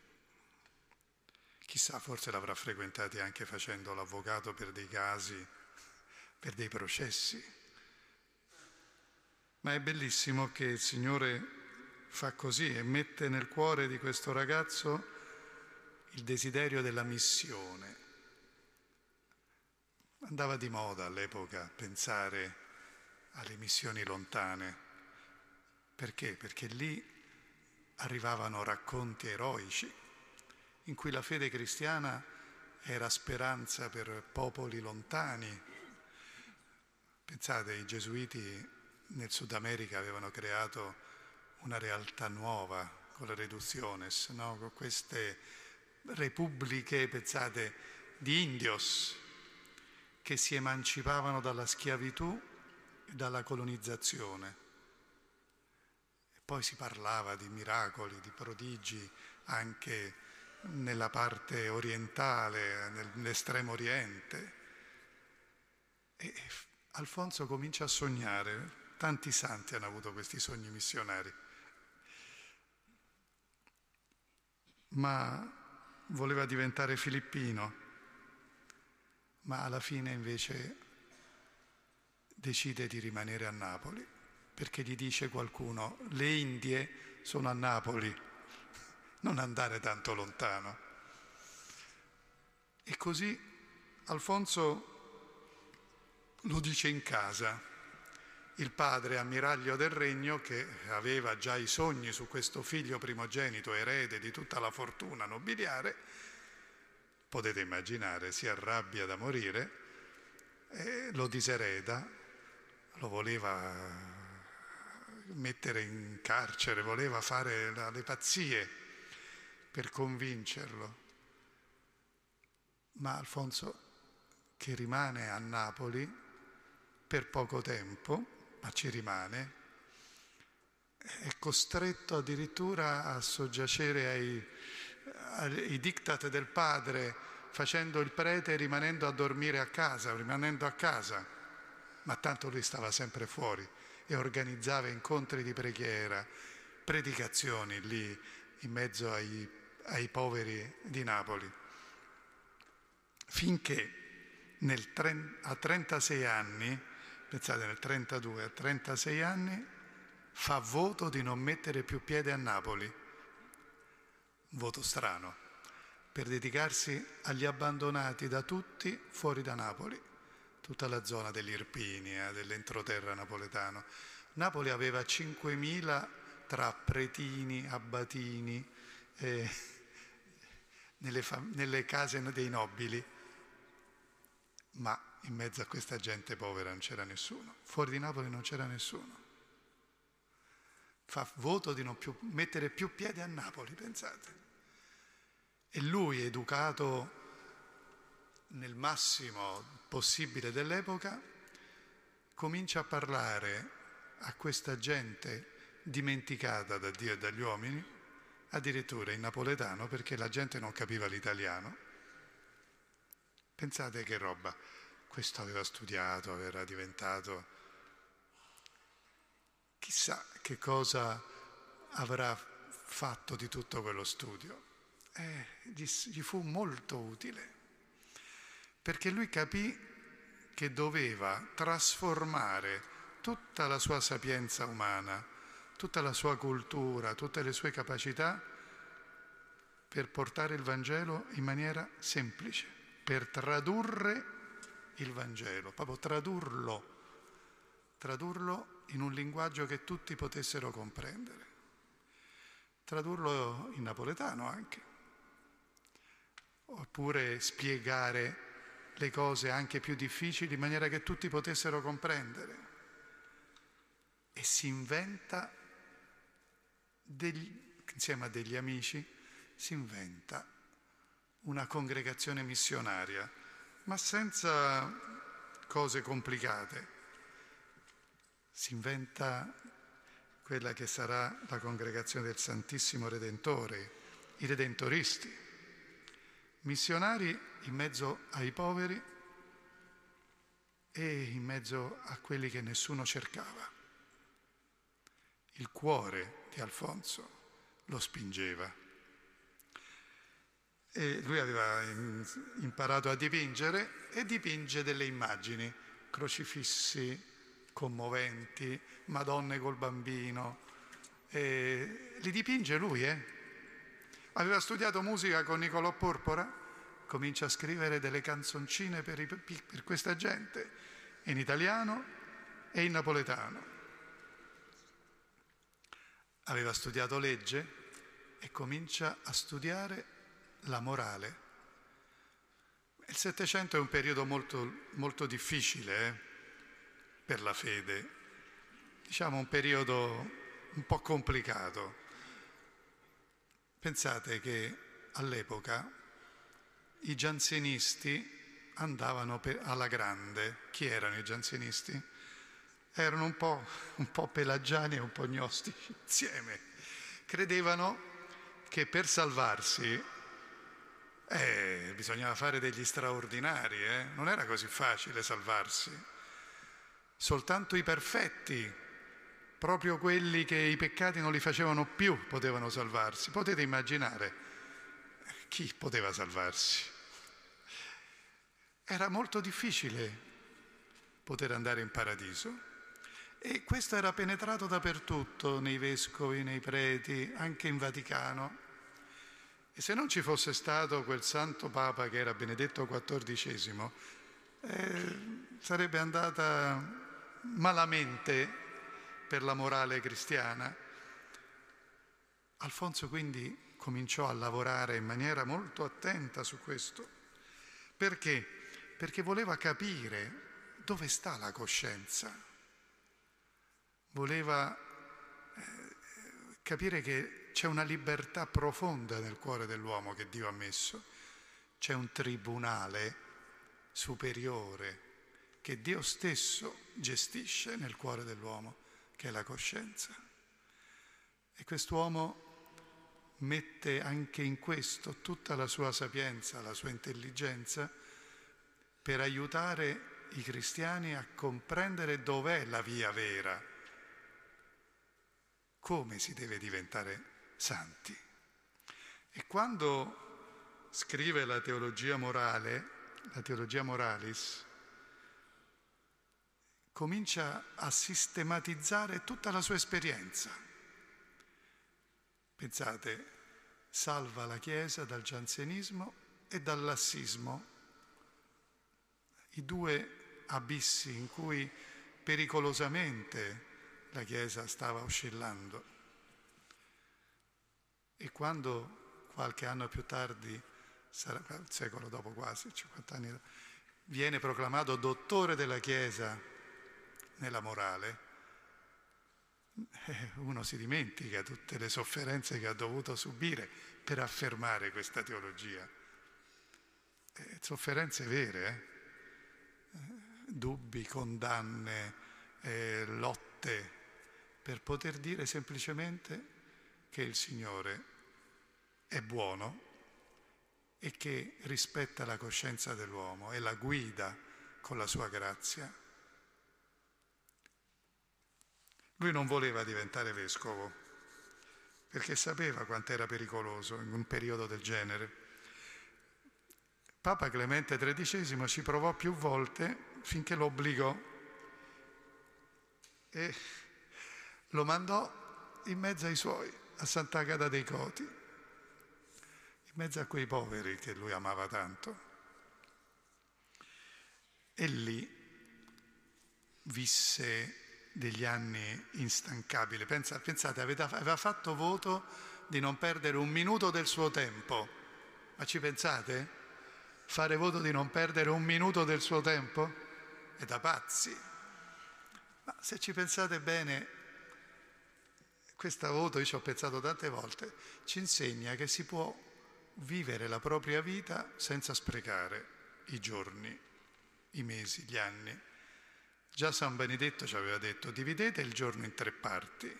S5: Chissà, forse l'avrà frequentati anche facendo l'avvocato per dei casi, per dei processi. Ma è bellissimo che il Signore fa così e mette nel cuore di questo ragazzo il desiderio della missione. Andava di moda all'epoca pensare alle missioni lontane. Perché? Perché lì arrivavano racconti eroici in cui la fede cristiana era speranza per popoli lontani. Pensate, i gesuiti nel Sud America avevano creato una realtà nuova con le reducciones, no? con queste repubbliche, pensate, di indios che si emancipavano dalla schiavitù dalla colonizzazione. E poi si parlava di miracoli, di prodigi anche nella parte orientale, nell'estremo oriente. E Alfonso comincia a sognare, tanti santi hanno avuto questi sogni missionari, ma voleva diventare filippino, ma alla fine invece decide di rimanere a Napoli, perché gli dice qualcuno, le Indie sono a Napoli, non andare tanto lontano. E così Alfonso lo dice in casa. Il padre, ammiraglio del regno, che aveva già i sogni su questo figlio primogenito, erede di tutta la fortuna nobiliare, potete immaginare, si arrabbia da morire lo disereda, lo voleva mettere in carcere, voleva fare le pazzie per convincerlo. Ma Alfonso, che rimane a Napoli per poco tempo, ma ci rimane, è costretto addirittura a soggiacere ai, ai diktat del padre, facendo il prete e rimanendo a dormire a casa, rimanendo a casa. Ma tanto lui stava sempre fuori e organizzava incontri di preghiera, predicazioni lì in mezzo ai, ai poveri di Napoli. Finché nel, a 36 anni, pensate nel 32, a 36 anni, fa voto di non mettere più piede a Napoli, un voto strano, per dedicarsi agli abbandonati da tutti fuori da Napoli, tutta la zona dell'Irpinia, dell'entroterra napoletano. Napoli aveva 5.000 tra pretini, abbatini, eh, nelle, nelle case dei nobili, ma in mezzo a questa gente povera non c'era nessuno, fuori di Napoli non c'era nessuno fa voto di non più, mettere più piede a Napoli, pensate. E lui, educato nel massimo possibile dell'epoca, comincia a parlare a questa gente dimenticata da Dio e dagli uomini, addirittura in napoletano perché la gente non capiva l'italiano. Pensate che roba, questo aveva studiato, era diventato Chissà che cosa avrà fatto di tutto quello studio. Eh, gli, gli fu molto utile, perché lui capì che doveva trasformare tutta la sua sapienza umana, tutta la sua cultura, tutte le sue capacità per portare il Vangelo in maniera semplice, per tradurre il Vangelo, proprio tradurlo, tradurlo in un linguaggio che tutti potessero comprendere. Tradurlo in napoletano anche, oppure spiegare le cose anche più difficili in maniera che tutti potessero comprendere. E si inventa, degli, insieme a degli amici, si inventa una congregazione missionaria, ma senza cose complicate si inventa quella che sarà la congregazione del Santissimo Redentore, i redentoristi, missionari in mezzo ai poveri e in mezzo a quelli che nessuno cercava. Il cuore di Alfonso lo spingeva. E lui aveva imparato a dipingere e dipinge delle immagini, crocifissi, commoventi, Madonne col bambino. E li dipinge lui, eh? Aveva studiato musica con Niccolò Porpora, comincia a scrivere delle canzoncine per, i, per questa gente, in italiano e in napoletano. Aveva studiato legge e comincia a studiare la morale. Il Settecento è un periodo molto, molto difficile, eh? per la fede, diciamo un periodo un po' complicato. Pensate che all'epoca i gianzenisti andavano alla grande. Chi erano i gianzenisti? Erano un po', un po' pelagiani e un po' gnostici insieme. Credevano che per salvarsi eh, bisognava fare degli straordinari, eh? non era così facile salvarsi. Soltanto i perfetti, proprio quelli che i peccati non li facevano più, potevano salvarsi. Potete immaginare chi poteva salvarsi? Era molto difficile poter andare in paradiso e questo era penetrato dappertutto, nei vescovi, nei preti, anche in Vaticano. E se non ci fosse stato quel santo Papa che era Benedetto XIV, eh, sarebbe andata malamente per la morale cristiana. Alfonso quindi cominciò a lavorare in maniera molto attenta su questo. Perché? Perché voleva capire dove sta la coscienza. Voleva capire che c'è una libertà profonda nel cuore dell'uomo che Dio ha messo, c'è un tribunale superiore che Dio stesso gestisce nel cuore dell'uomo, che è la coscienza. E quest'uomo mette anche in questo tutta la sua sapienza, la sua intelligenza, per aiutare i cristiani a comprendere dov'è la via vera, come si deve diventare santi. E quando scrive la teologia morale, la teologia moralis, comincia a sistematizzare tutta la sua esperienza. Pensate, salva la Chiesa dal giansenismo e dal lassismo, i due abissi in cui pericolosamente la Chiesa stava oscillando. E quando qualche anno più tardi, sarà, il secolo dopo quasi, 50 anni dopo, viene proclamato dottore della Chiesa nella morale, eh, uno si dimentica tutte le sofferenze che ha dovuto subire per affermare questa teologia. Eh, sofferenze vere, eh? Dubbi, condanne, eh, lotte, per poter dire semplicemente che il Signore è buono e che rispetta la coscienza dell'uomo e la guida con la sua grazia. Lui non voleva diventare vescovo perché sapeva quanto era pericoloso in un periodo del genere. Papa Clemente XIII ci provò più volte finché lo obbligò e lo mandò in mezzo ai suoi, a Sant'Agata dei Coti, in mezzo a quei poveri che lui amava tanto. E lì visse degli anni instancabili. Pensate, aveva fatto voto di non perdere un minuto del suo tempo. Ma ci pensate? Fare voto di non perdere un minuto del suo tempo? È da pazzi. Ma se ci pensate bene, questo voto, io ci ho pensato tante volte, ci insegna che si può vivere la propria vita senza sprecare i giorni, i mesi, gli anni. Già San Benedetto ci aveva detto, dividete il giorno in tre parti,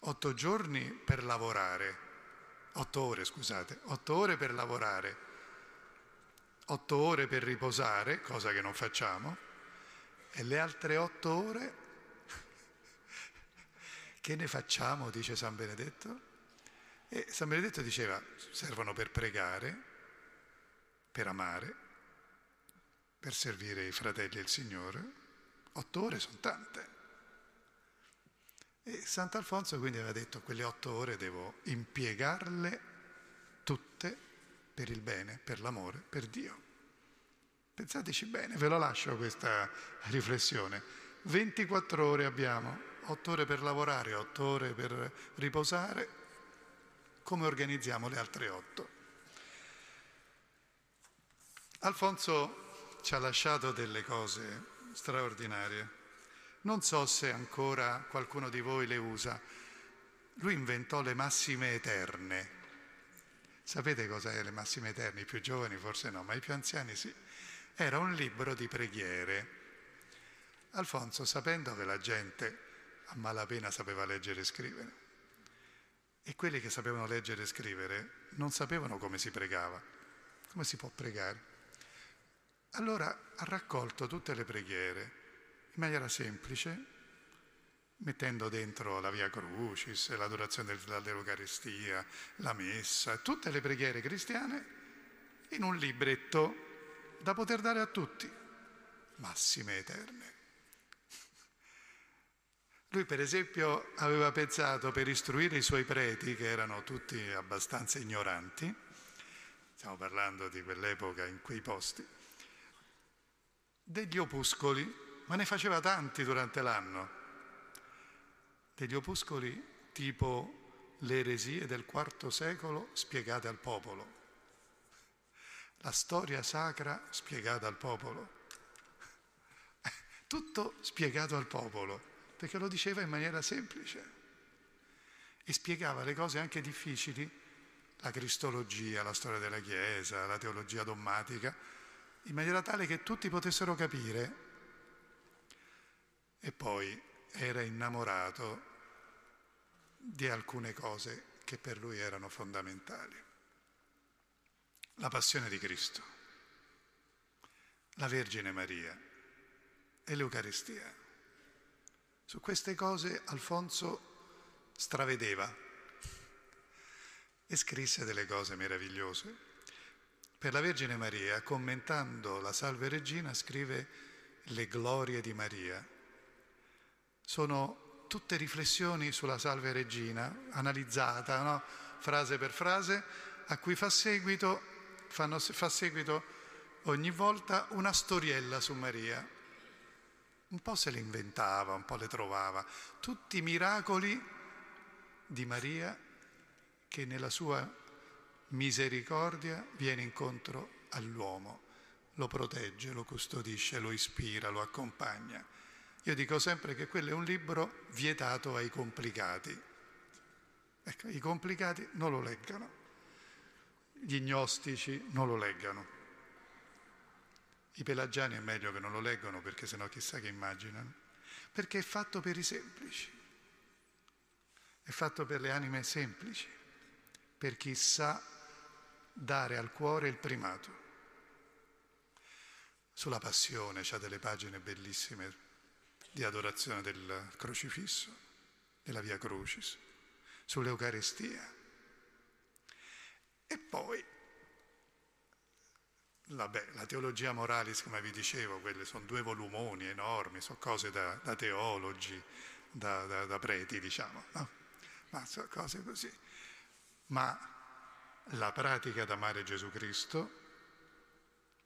S5: otto giorni per lavorare, otto ore scusate, otto ore per lavorare, otto ore per riposare, cosa che non facciamo, e le altre otto ore che ne facciamo, dice San Benedetto? E San Benedetto diceva, servono per pregare, per amare, per servire i fratelli e il Signore, Otto ore sono tante. E Sant'Alfonso quindi aveva detto quelle otto ore devo impiegarle per il bene, per l'amore, per Dio. Pensateci bene, ve lo lascio questa riflessione. 24 ore abbiamo, 8 ore per lavorare, 8 ore per riposare. Come organizziamo le altre 8? Alfonso ci ha lasciato delle cose straordinarie. Non so se ancora qualcuno di voi le usa. Lui inventò le massime eterne. Sapete cos'è le massime eterne? I più giovani forse no, ma i più anziani sì. Era un libro di preghiere. Alfonso, sapendo che la gente a malapena sapeva leggere e scrivere, e quelli che sapevano leggere e scrivere non sapevano come si pregava, come si può pregare. Allora ha raccolto tutte le preghiere in maniera semplice, mettendo dentro la Via Crucis, l'adorazione dell'Eucaristia, la Messa, tutte le preghiere cristiane in un libretto da poter dare a tutti, massime eterne. Lui per esempio aveva pensato per istruire i suoi preti, che erano tutti abbastanza ignoranti, stiamo parlando di quell'epoca in quei posti, degli opuscoli, ma ne faceva tanti durante l'anno, degli opuscoli tipo le eresie del IV secolo spiegate al popolo, la storia sacra spiegata al popolo, tutto spiegato al popolo, perché lo diceva in maniera semplice. e spiegava le cose anche difficili, la cristologia, la storia della Chiesa, la teologia dogmatica, in maniera tale che tutti potessero capire. E poi era innamorato di alcune cose che per lui erano fondamentali. La passione di Cristo, la Vergine Maria e l'Eucaristia. Su queste cose Alfonso stravedeva e scrisse delle cose meravigliose. Per la Vergine Maria, commentando la Salve Regina, scrive le glorie di Maria. Sono tutte riflessioni sulla Salve Regina, analizzata no? frase per frase, a cui fa seguito, fanno, fa seguito ogni volta una storiella su Maria. Un po' se le inventava, un po' le trovava. Tutti i miracoli di Maria che nella sua misericordia viene incontro all'uomo, lo protegge, lo custodisce, lo ispira, lo accompagna. Io dico sempre che quello è un libro vietato ai complicati. Ecco, i complicati non lo leggano, gli gnostici non lo leggano. I pelagiani è meglio che non lo leggano perché sennò chissà che immaginano. Perché è fatto per i semplici, è fatto per le anime semplici, per chi sa dare al cuore il primato. Sulla passione c'ha delle pagine bellissime di adorazione del crocifisso, della Via Crucis, sull'Eucaristia. E poi la, la teologia moralis, come vi dicevo, quelle sono due volumoni enormi, sono cose da, da teologi, da, da, da, preti, diciamo, no? ma sono cose così. Ma la pratica d'amare Gesù Cristo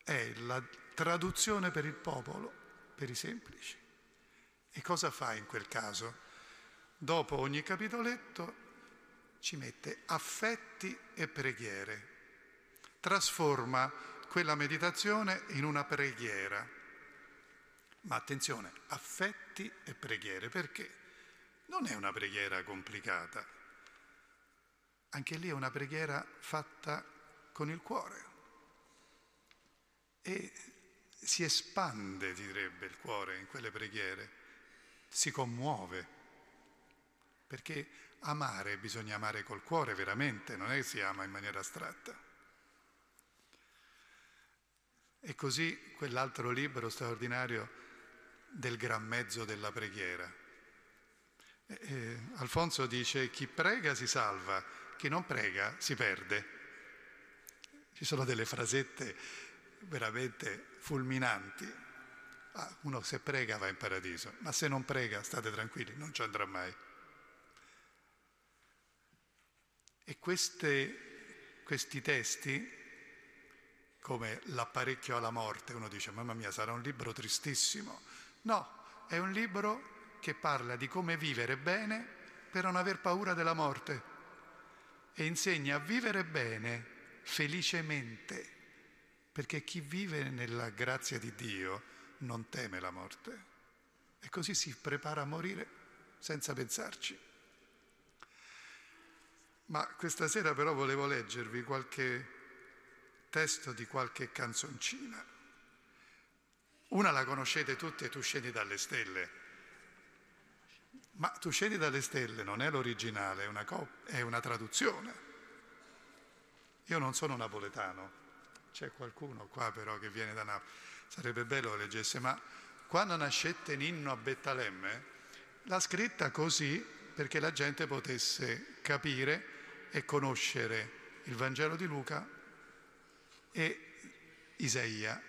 S5: è la traduzione per il popolo, per i semplici. E cosa fa in quel caso? Dopo ogni capitoletto ci mette affetti e preghiere, trasforma quella meditazione in una preghiera. Ma attenzione, affetti e preghiere, perché non è una preghiera complicata, anche lì è una preghiera fatta con il cuore. E si espande, direbbe il cuore, in quelle preghiere, si commuove, perché amare bisogna amare col cuore veramente, non è che si ama in maniera astratta. E così quell'altro libro straordinario del gran mezzo della preghiera. E, e, Alfonso dice chi prega si salva, chi non prega si perde. Ci sono delle frasette veramente fulminanti. Ah, uno se prega va in paradiso, ma se non prega state tranquilli, non ci andrà mai. E queste, questi testi, come l'apparecchio alla morte, uno dice, mamma mia, sarà un libro tristissimo. No, è un libro che parla di come vivere bene per non aver paura della morte e insegna a vivere bene, felicemente, perché chi vive nella grazia di Dio non teme la morte e così si prepara a morire senza pensarci. Ma questa sera però volevo leggervi qualche testo di qualche canzoncina. Una la conoscete tutti e tu scendi dalle stelle. Ma tu scendi dalle stelle non è l'originale, è una, cop- è una traduzione. Io non sono napoletano, c'è qualcuno qua però che viene da Napoli, sarebbe bello che leggesse, ma quando nascette Ninno a Bettalemme, l'ha scritta così perché la gente potesse capire e conoscere il Vangelo di Luca e Isaia.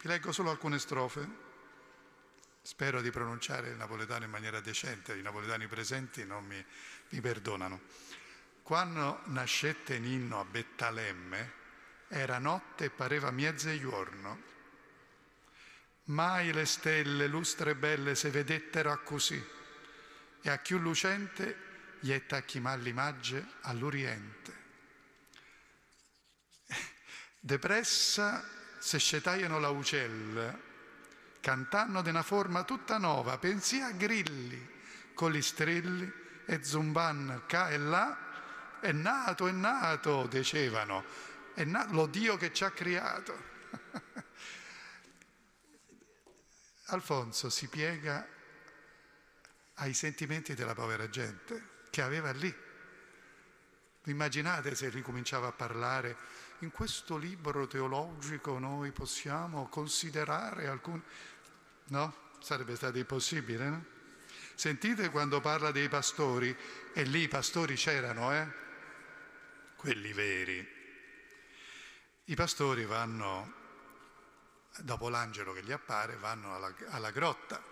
S5: Vi leggo solo alcune strofe. Spero di pronunciare il napoletano in maniera decente, i napoletani presenti non mi, mi perdonano. Quando nascette Ninno a Bettalemme, era notte e pareva miezze giorno. Mai le stelle lustre belle se vedettero a così, e a più lucente gli attacchi mallimagge all'Oriente. Depressa se scetaiano la ucella, cantando di una forma tutta nuova, pensi a grilli con gli strilli e Zumban qua e là, è nato, è nato, dicevano, è nato lo Dio che ci ha creato. Alfonso si piega ai sentimenti della povera gente che aveva lì. Immaginate se ricominciava a parlare, in questo libro teologico noi possiamo considerare alcuni... No? Sarebbe stato impossibile, no? Sentite quando parla dei pastori, e lì i pastori c'erano, eh? Quelli veri. I pastori vanno, dopo l'angelo che gli appare, vanno alla, alla grotta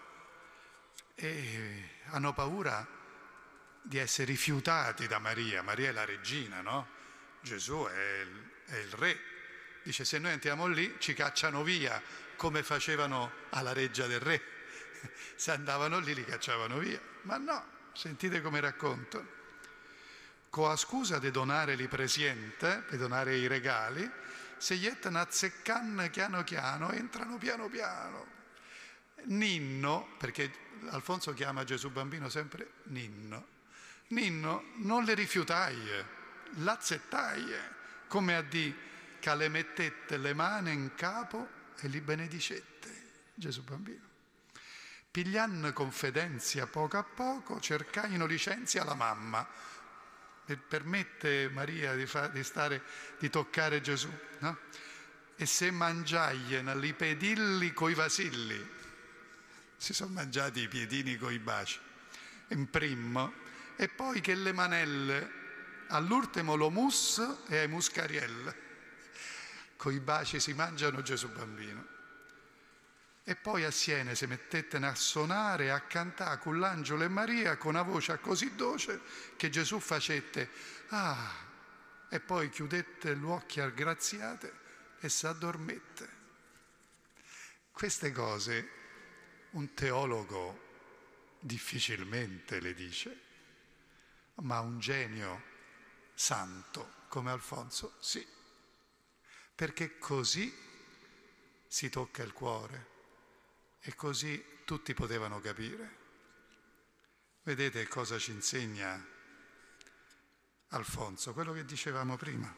S5: e hanno paura di essere rifiutati da Maria. Maria è la regina, no? Gesù è il, è il re. Dice se noi andiamo lì ci cacciano via come facevano alla reggia del re. Se andavano lì li cacciavano via. Ma no, sentite come racconto. Con la scusa di donare li presiente, di donare i regali, se jettano azzeccan piano piano, entrano piano piano. Ninno, perché Alfonso chiama Gesù bambino sempre Ninno, Ninno non le rifiutai, l'azzettai, come a di che le mettette le mani in capo e li benedicette, Gesù bambino. Piglianno confidenzia poco a poco, cercaino licenzia alla mamma, permette Maria di, fa, di, stare, di toccare Gesù, no? E se mangiagliano li pedilli coi vasilli, si sono mangiati i piedini coi baci, in primo, e poi che le manelle, all'ultimo lo mus e ai muscarielle, coi baci si mangiano Gesù bambino. E poi a Siena si mettettene a suonare e a cantare con l'angelo e Maria con una voce così dolce che Gesù facette ah e poi chiudette gli occhi aggraziate e s'addormette. Queste cose un teologo difficilmente le dice, ma un genio santo come Alfonso sì, perché così si tocca il cuore e così tutti potevano capire. Vedete cosa ci insegna Alfonso, quello che dicevamo prima.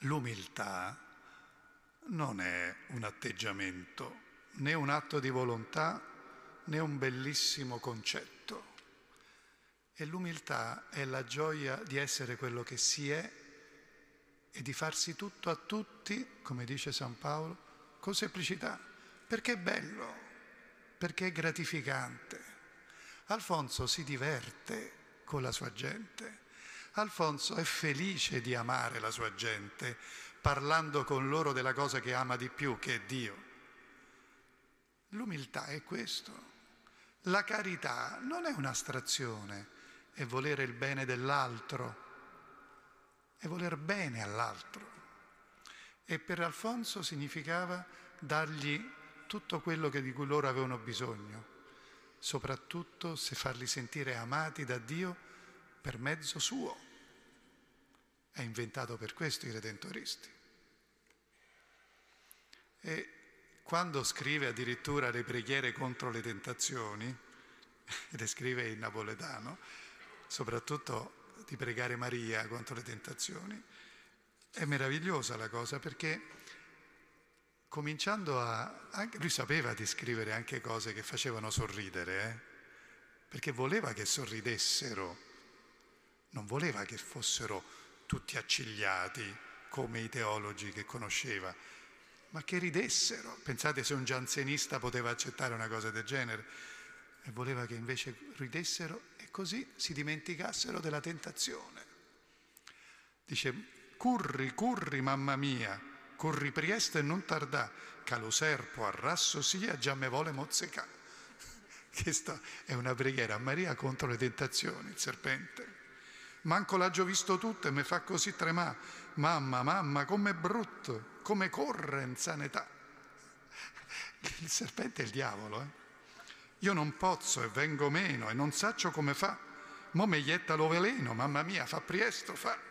S5: L'umiltà non è un atteggiamento, né un atto di volontà, né un bellissimo concetto. E l'umiltà è la gioia di essere quello che si è e di farsi tutto a tutti, come dice San Paolo, con semplicità perché è bello, perché è gratificante. Alfonso si diverte con la sua gente. Alfonso è felice di amare la sua gente, parlando con loro della cosa che ama di più, che è Dio. L'umiltà è questo. La carità non è un'astrazione, è volere il bene dell'altro, è voler bene all'altro. E per Alfonso significava dargli tutto quello di cui loro avevano bisogno, soprattutto se farli sentire amati da Dio per mezzo suo. È inventato per questo i redentoristi. E quando scrive addirittura le preghiere contro le tentazioni, le scrive in napoletano, soprattutto di pregare Maria contro le tentazioni, è meravigliosa la cosa perché cominciando a... Anche, lui sapeva di scrivere anche cose che facevano sorridere, eh? perché voleva che sorridessero, non voleva che fossero tutti accigliati come i teologi che conosceva, ma che ridessero. Pensate se un gianzenista poteva accettare una cosa del genere, e voleva che invece ridessero e così si dimenticassero della tentazione. Dice, curri, curri, mamma mia, corri presto e non tardà, che lo serpo arrasso sia, già me vuole mozzecà. Questa è una preghiera a Maria contro le tentazioni, il serpente. Manco l'ha già visto tutto e mi fa così tremare. Mamma, mamma, com'è brutto, come corre in sanità. Il serpente è il diavolo, eh? Io non pozzo e vengo meno e non saccio come fa. Mo me ietta lo veleno, mamma mia, fa presto, fa.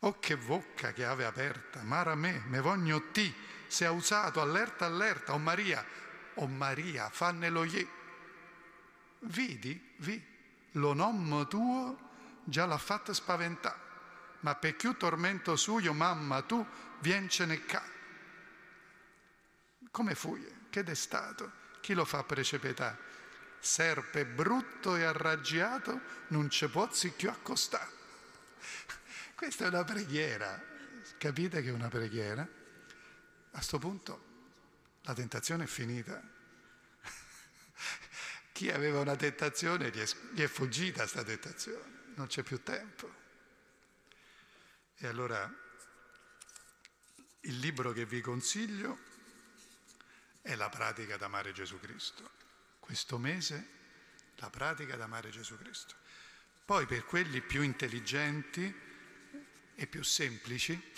S5: Oh che bocca che ave aperta, mara me, me voglio ti, se ha usato allerta allerta, oh Maria, o Maria, fannelo ie. Vidi, vi, lo nome tuo già l'ha fatto spaventare, ma per più tormento suo, mamma, tu viencene qua. Come fui? Che è stato? Chi lo fa precipitare? Serpe brutto e arraggiato non ci può più accostare. Questa è una preghiera, capite che è una preghiera? A questo punto la tentazione è finita. Chi aveva una tentazione gli è, gli è fuggita questa tentazione, non c'è più tempo. E allora il libro che vi consiglio è la pratica d'amare Gesù Cristo. Questo mese la pratica d'amare Gesù Cristo. Poi per quelli più intelligenti e più semplici,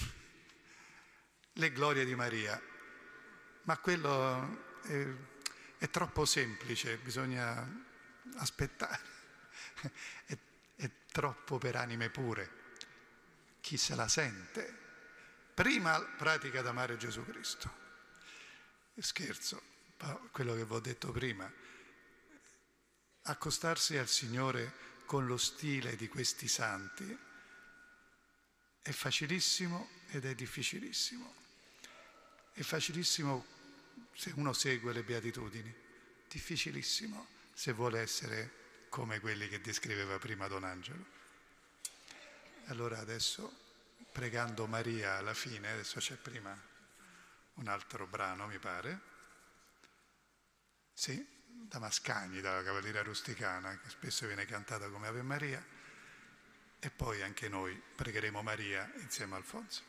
S5: le glorie di Maria. Ma quello è, è troppo semplice, bisogna aspettare. È, è troppo per anime pure. Chi se la sente? Prima pratica d'amare Gesù Cristo. Scherzo, quello che vi ho detto prima. Accostarsi al Signore con lo stile di questi santi è facilissimo ed è difficilissimo. È facilissimo se uno segue le beatitudini, difficilissimo se vuole essere come quelli che descriveva prima Don Angelo. Allora adesso, pregando Maria alla fine, adesso c'è prima un altro brano, mi pare, sì, da Mascagni, dalla Cavalleria Rusticana, che spesso viene cantata come Ave Maria e poi anche noi pregheremo Maria insieme a Alfonso.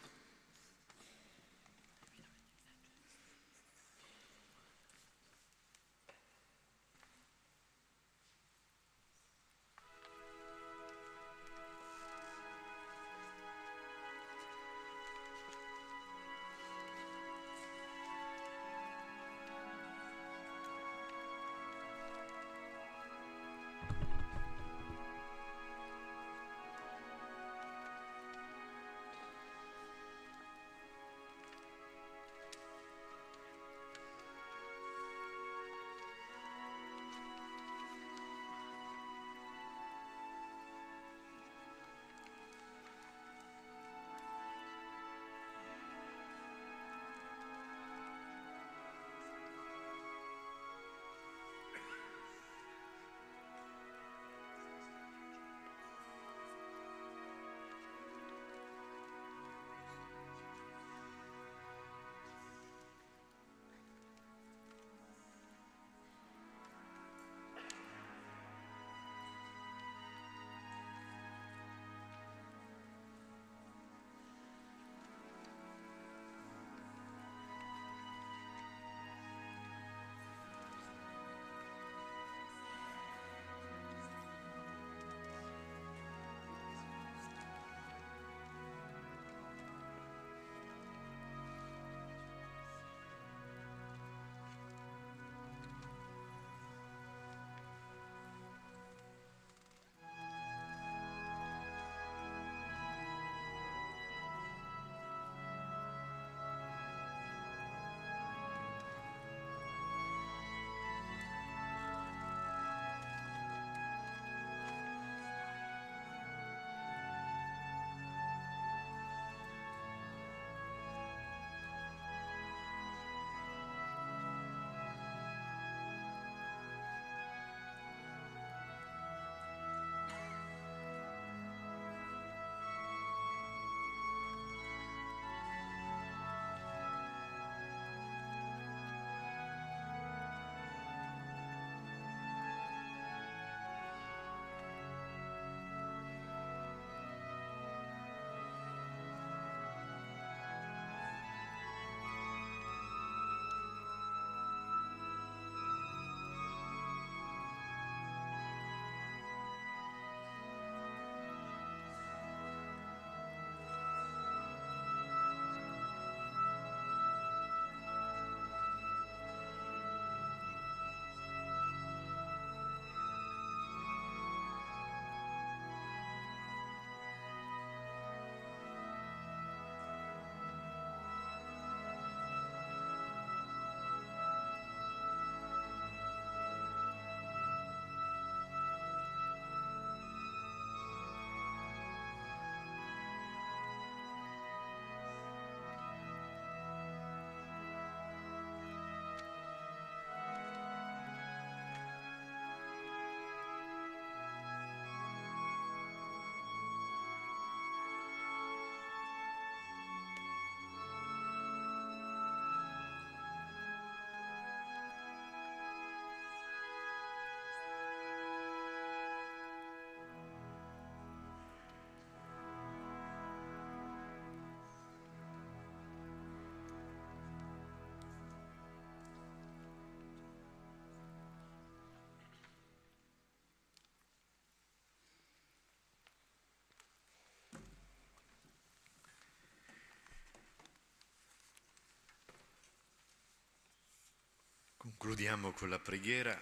S4: Concludiamo con la preghiera.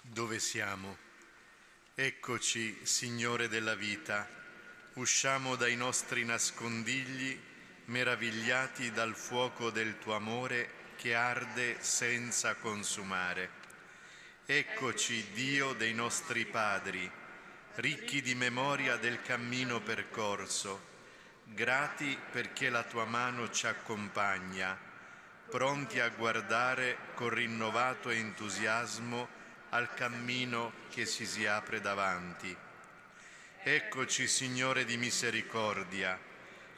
S4: Dove siamo? Eccoci, Signore della vita, usciamo dai nostri nascondigli, meravigliati dal fuoco del tuo amore che arde senza consumare. Eccoci, Dio dei nostri padri, ricchi di memoria del cammino percorso, grati perché la tua mano ci accompagna, pronti a guardare con rinnovato entusiasmo al cammino che si si apre davanti. Eccoci, Signore di misericordia,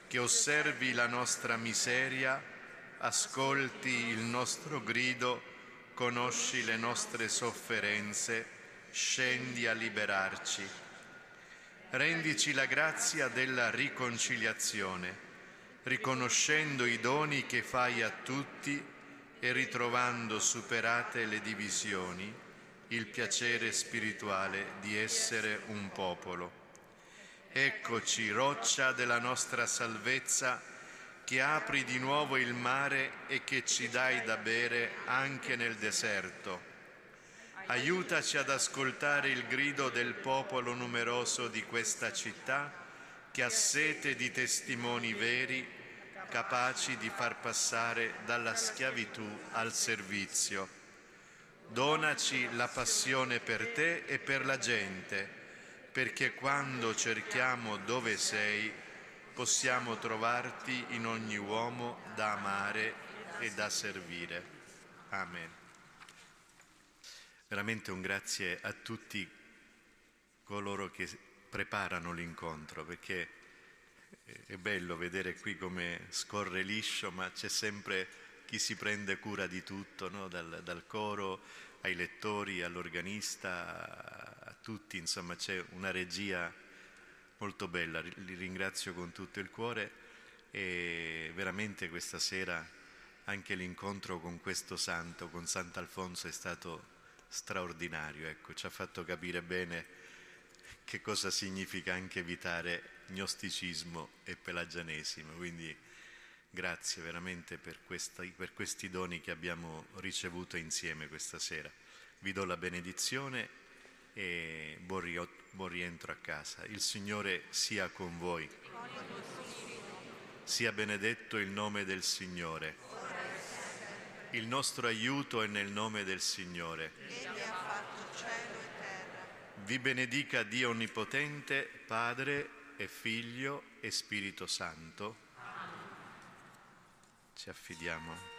S4: che osservi la nostra miseria, ascolti il nostro grido, conosci le nostre sofferenze, scendi a liberarci. Rendici la grazia della riconciliazione, riconoscendo i doni che fai a tutti e ritrovando superate le divisioni, il piacere spirituale di essere un popolo. Eccoci, roccia della nostra salvezza, che apri di nuovo il mare e che ci dai da bere anche nel deserto. Aiutaci ad ascoltare il grido del popolo numeroso di questa città che ha sete di testimoni veri, capaci di far passare dalla schiavitù al servizio. Donaci la passione per te e per la gente, perché quando cerchiamo dove sei, possiamo trovarti in ogni uomo da amare e da servire. Amen. Veramente un grazie a tutti coloro che preparano l'incontro, perché è bello vedere qui come scorre liscio, ma c'è sempre chi si prende cura di tutto, no? dal, dal coro ai lettori, all'organista, a tutti, insomma c'è una regia molto bella, li ringrazio con tutto il cuore e veramente questa sera anche l'incontro con questo santo, con Sant'Alfonso è stato straordinario, ecco, ci ha fatto capire bene che cosa significa anche evitare gnosticismo e pelagianesimo, quindi grazie veramente per, questa, per questi doni che abbiamo ricevuto insieme questa sera. Vi do la benedizione e buon, rientro a casa. Il Signore sia con voi. Sia benedetto il nome del Signore. Il nostro aiuto è nel nome del Signore. Vi benedica Dio Onnipotente, Padre e Figlio e Spirito Santo. Ci affidiamo.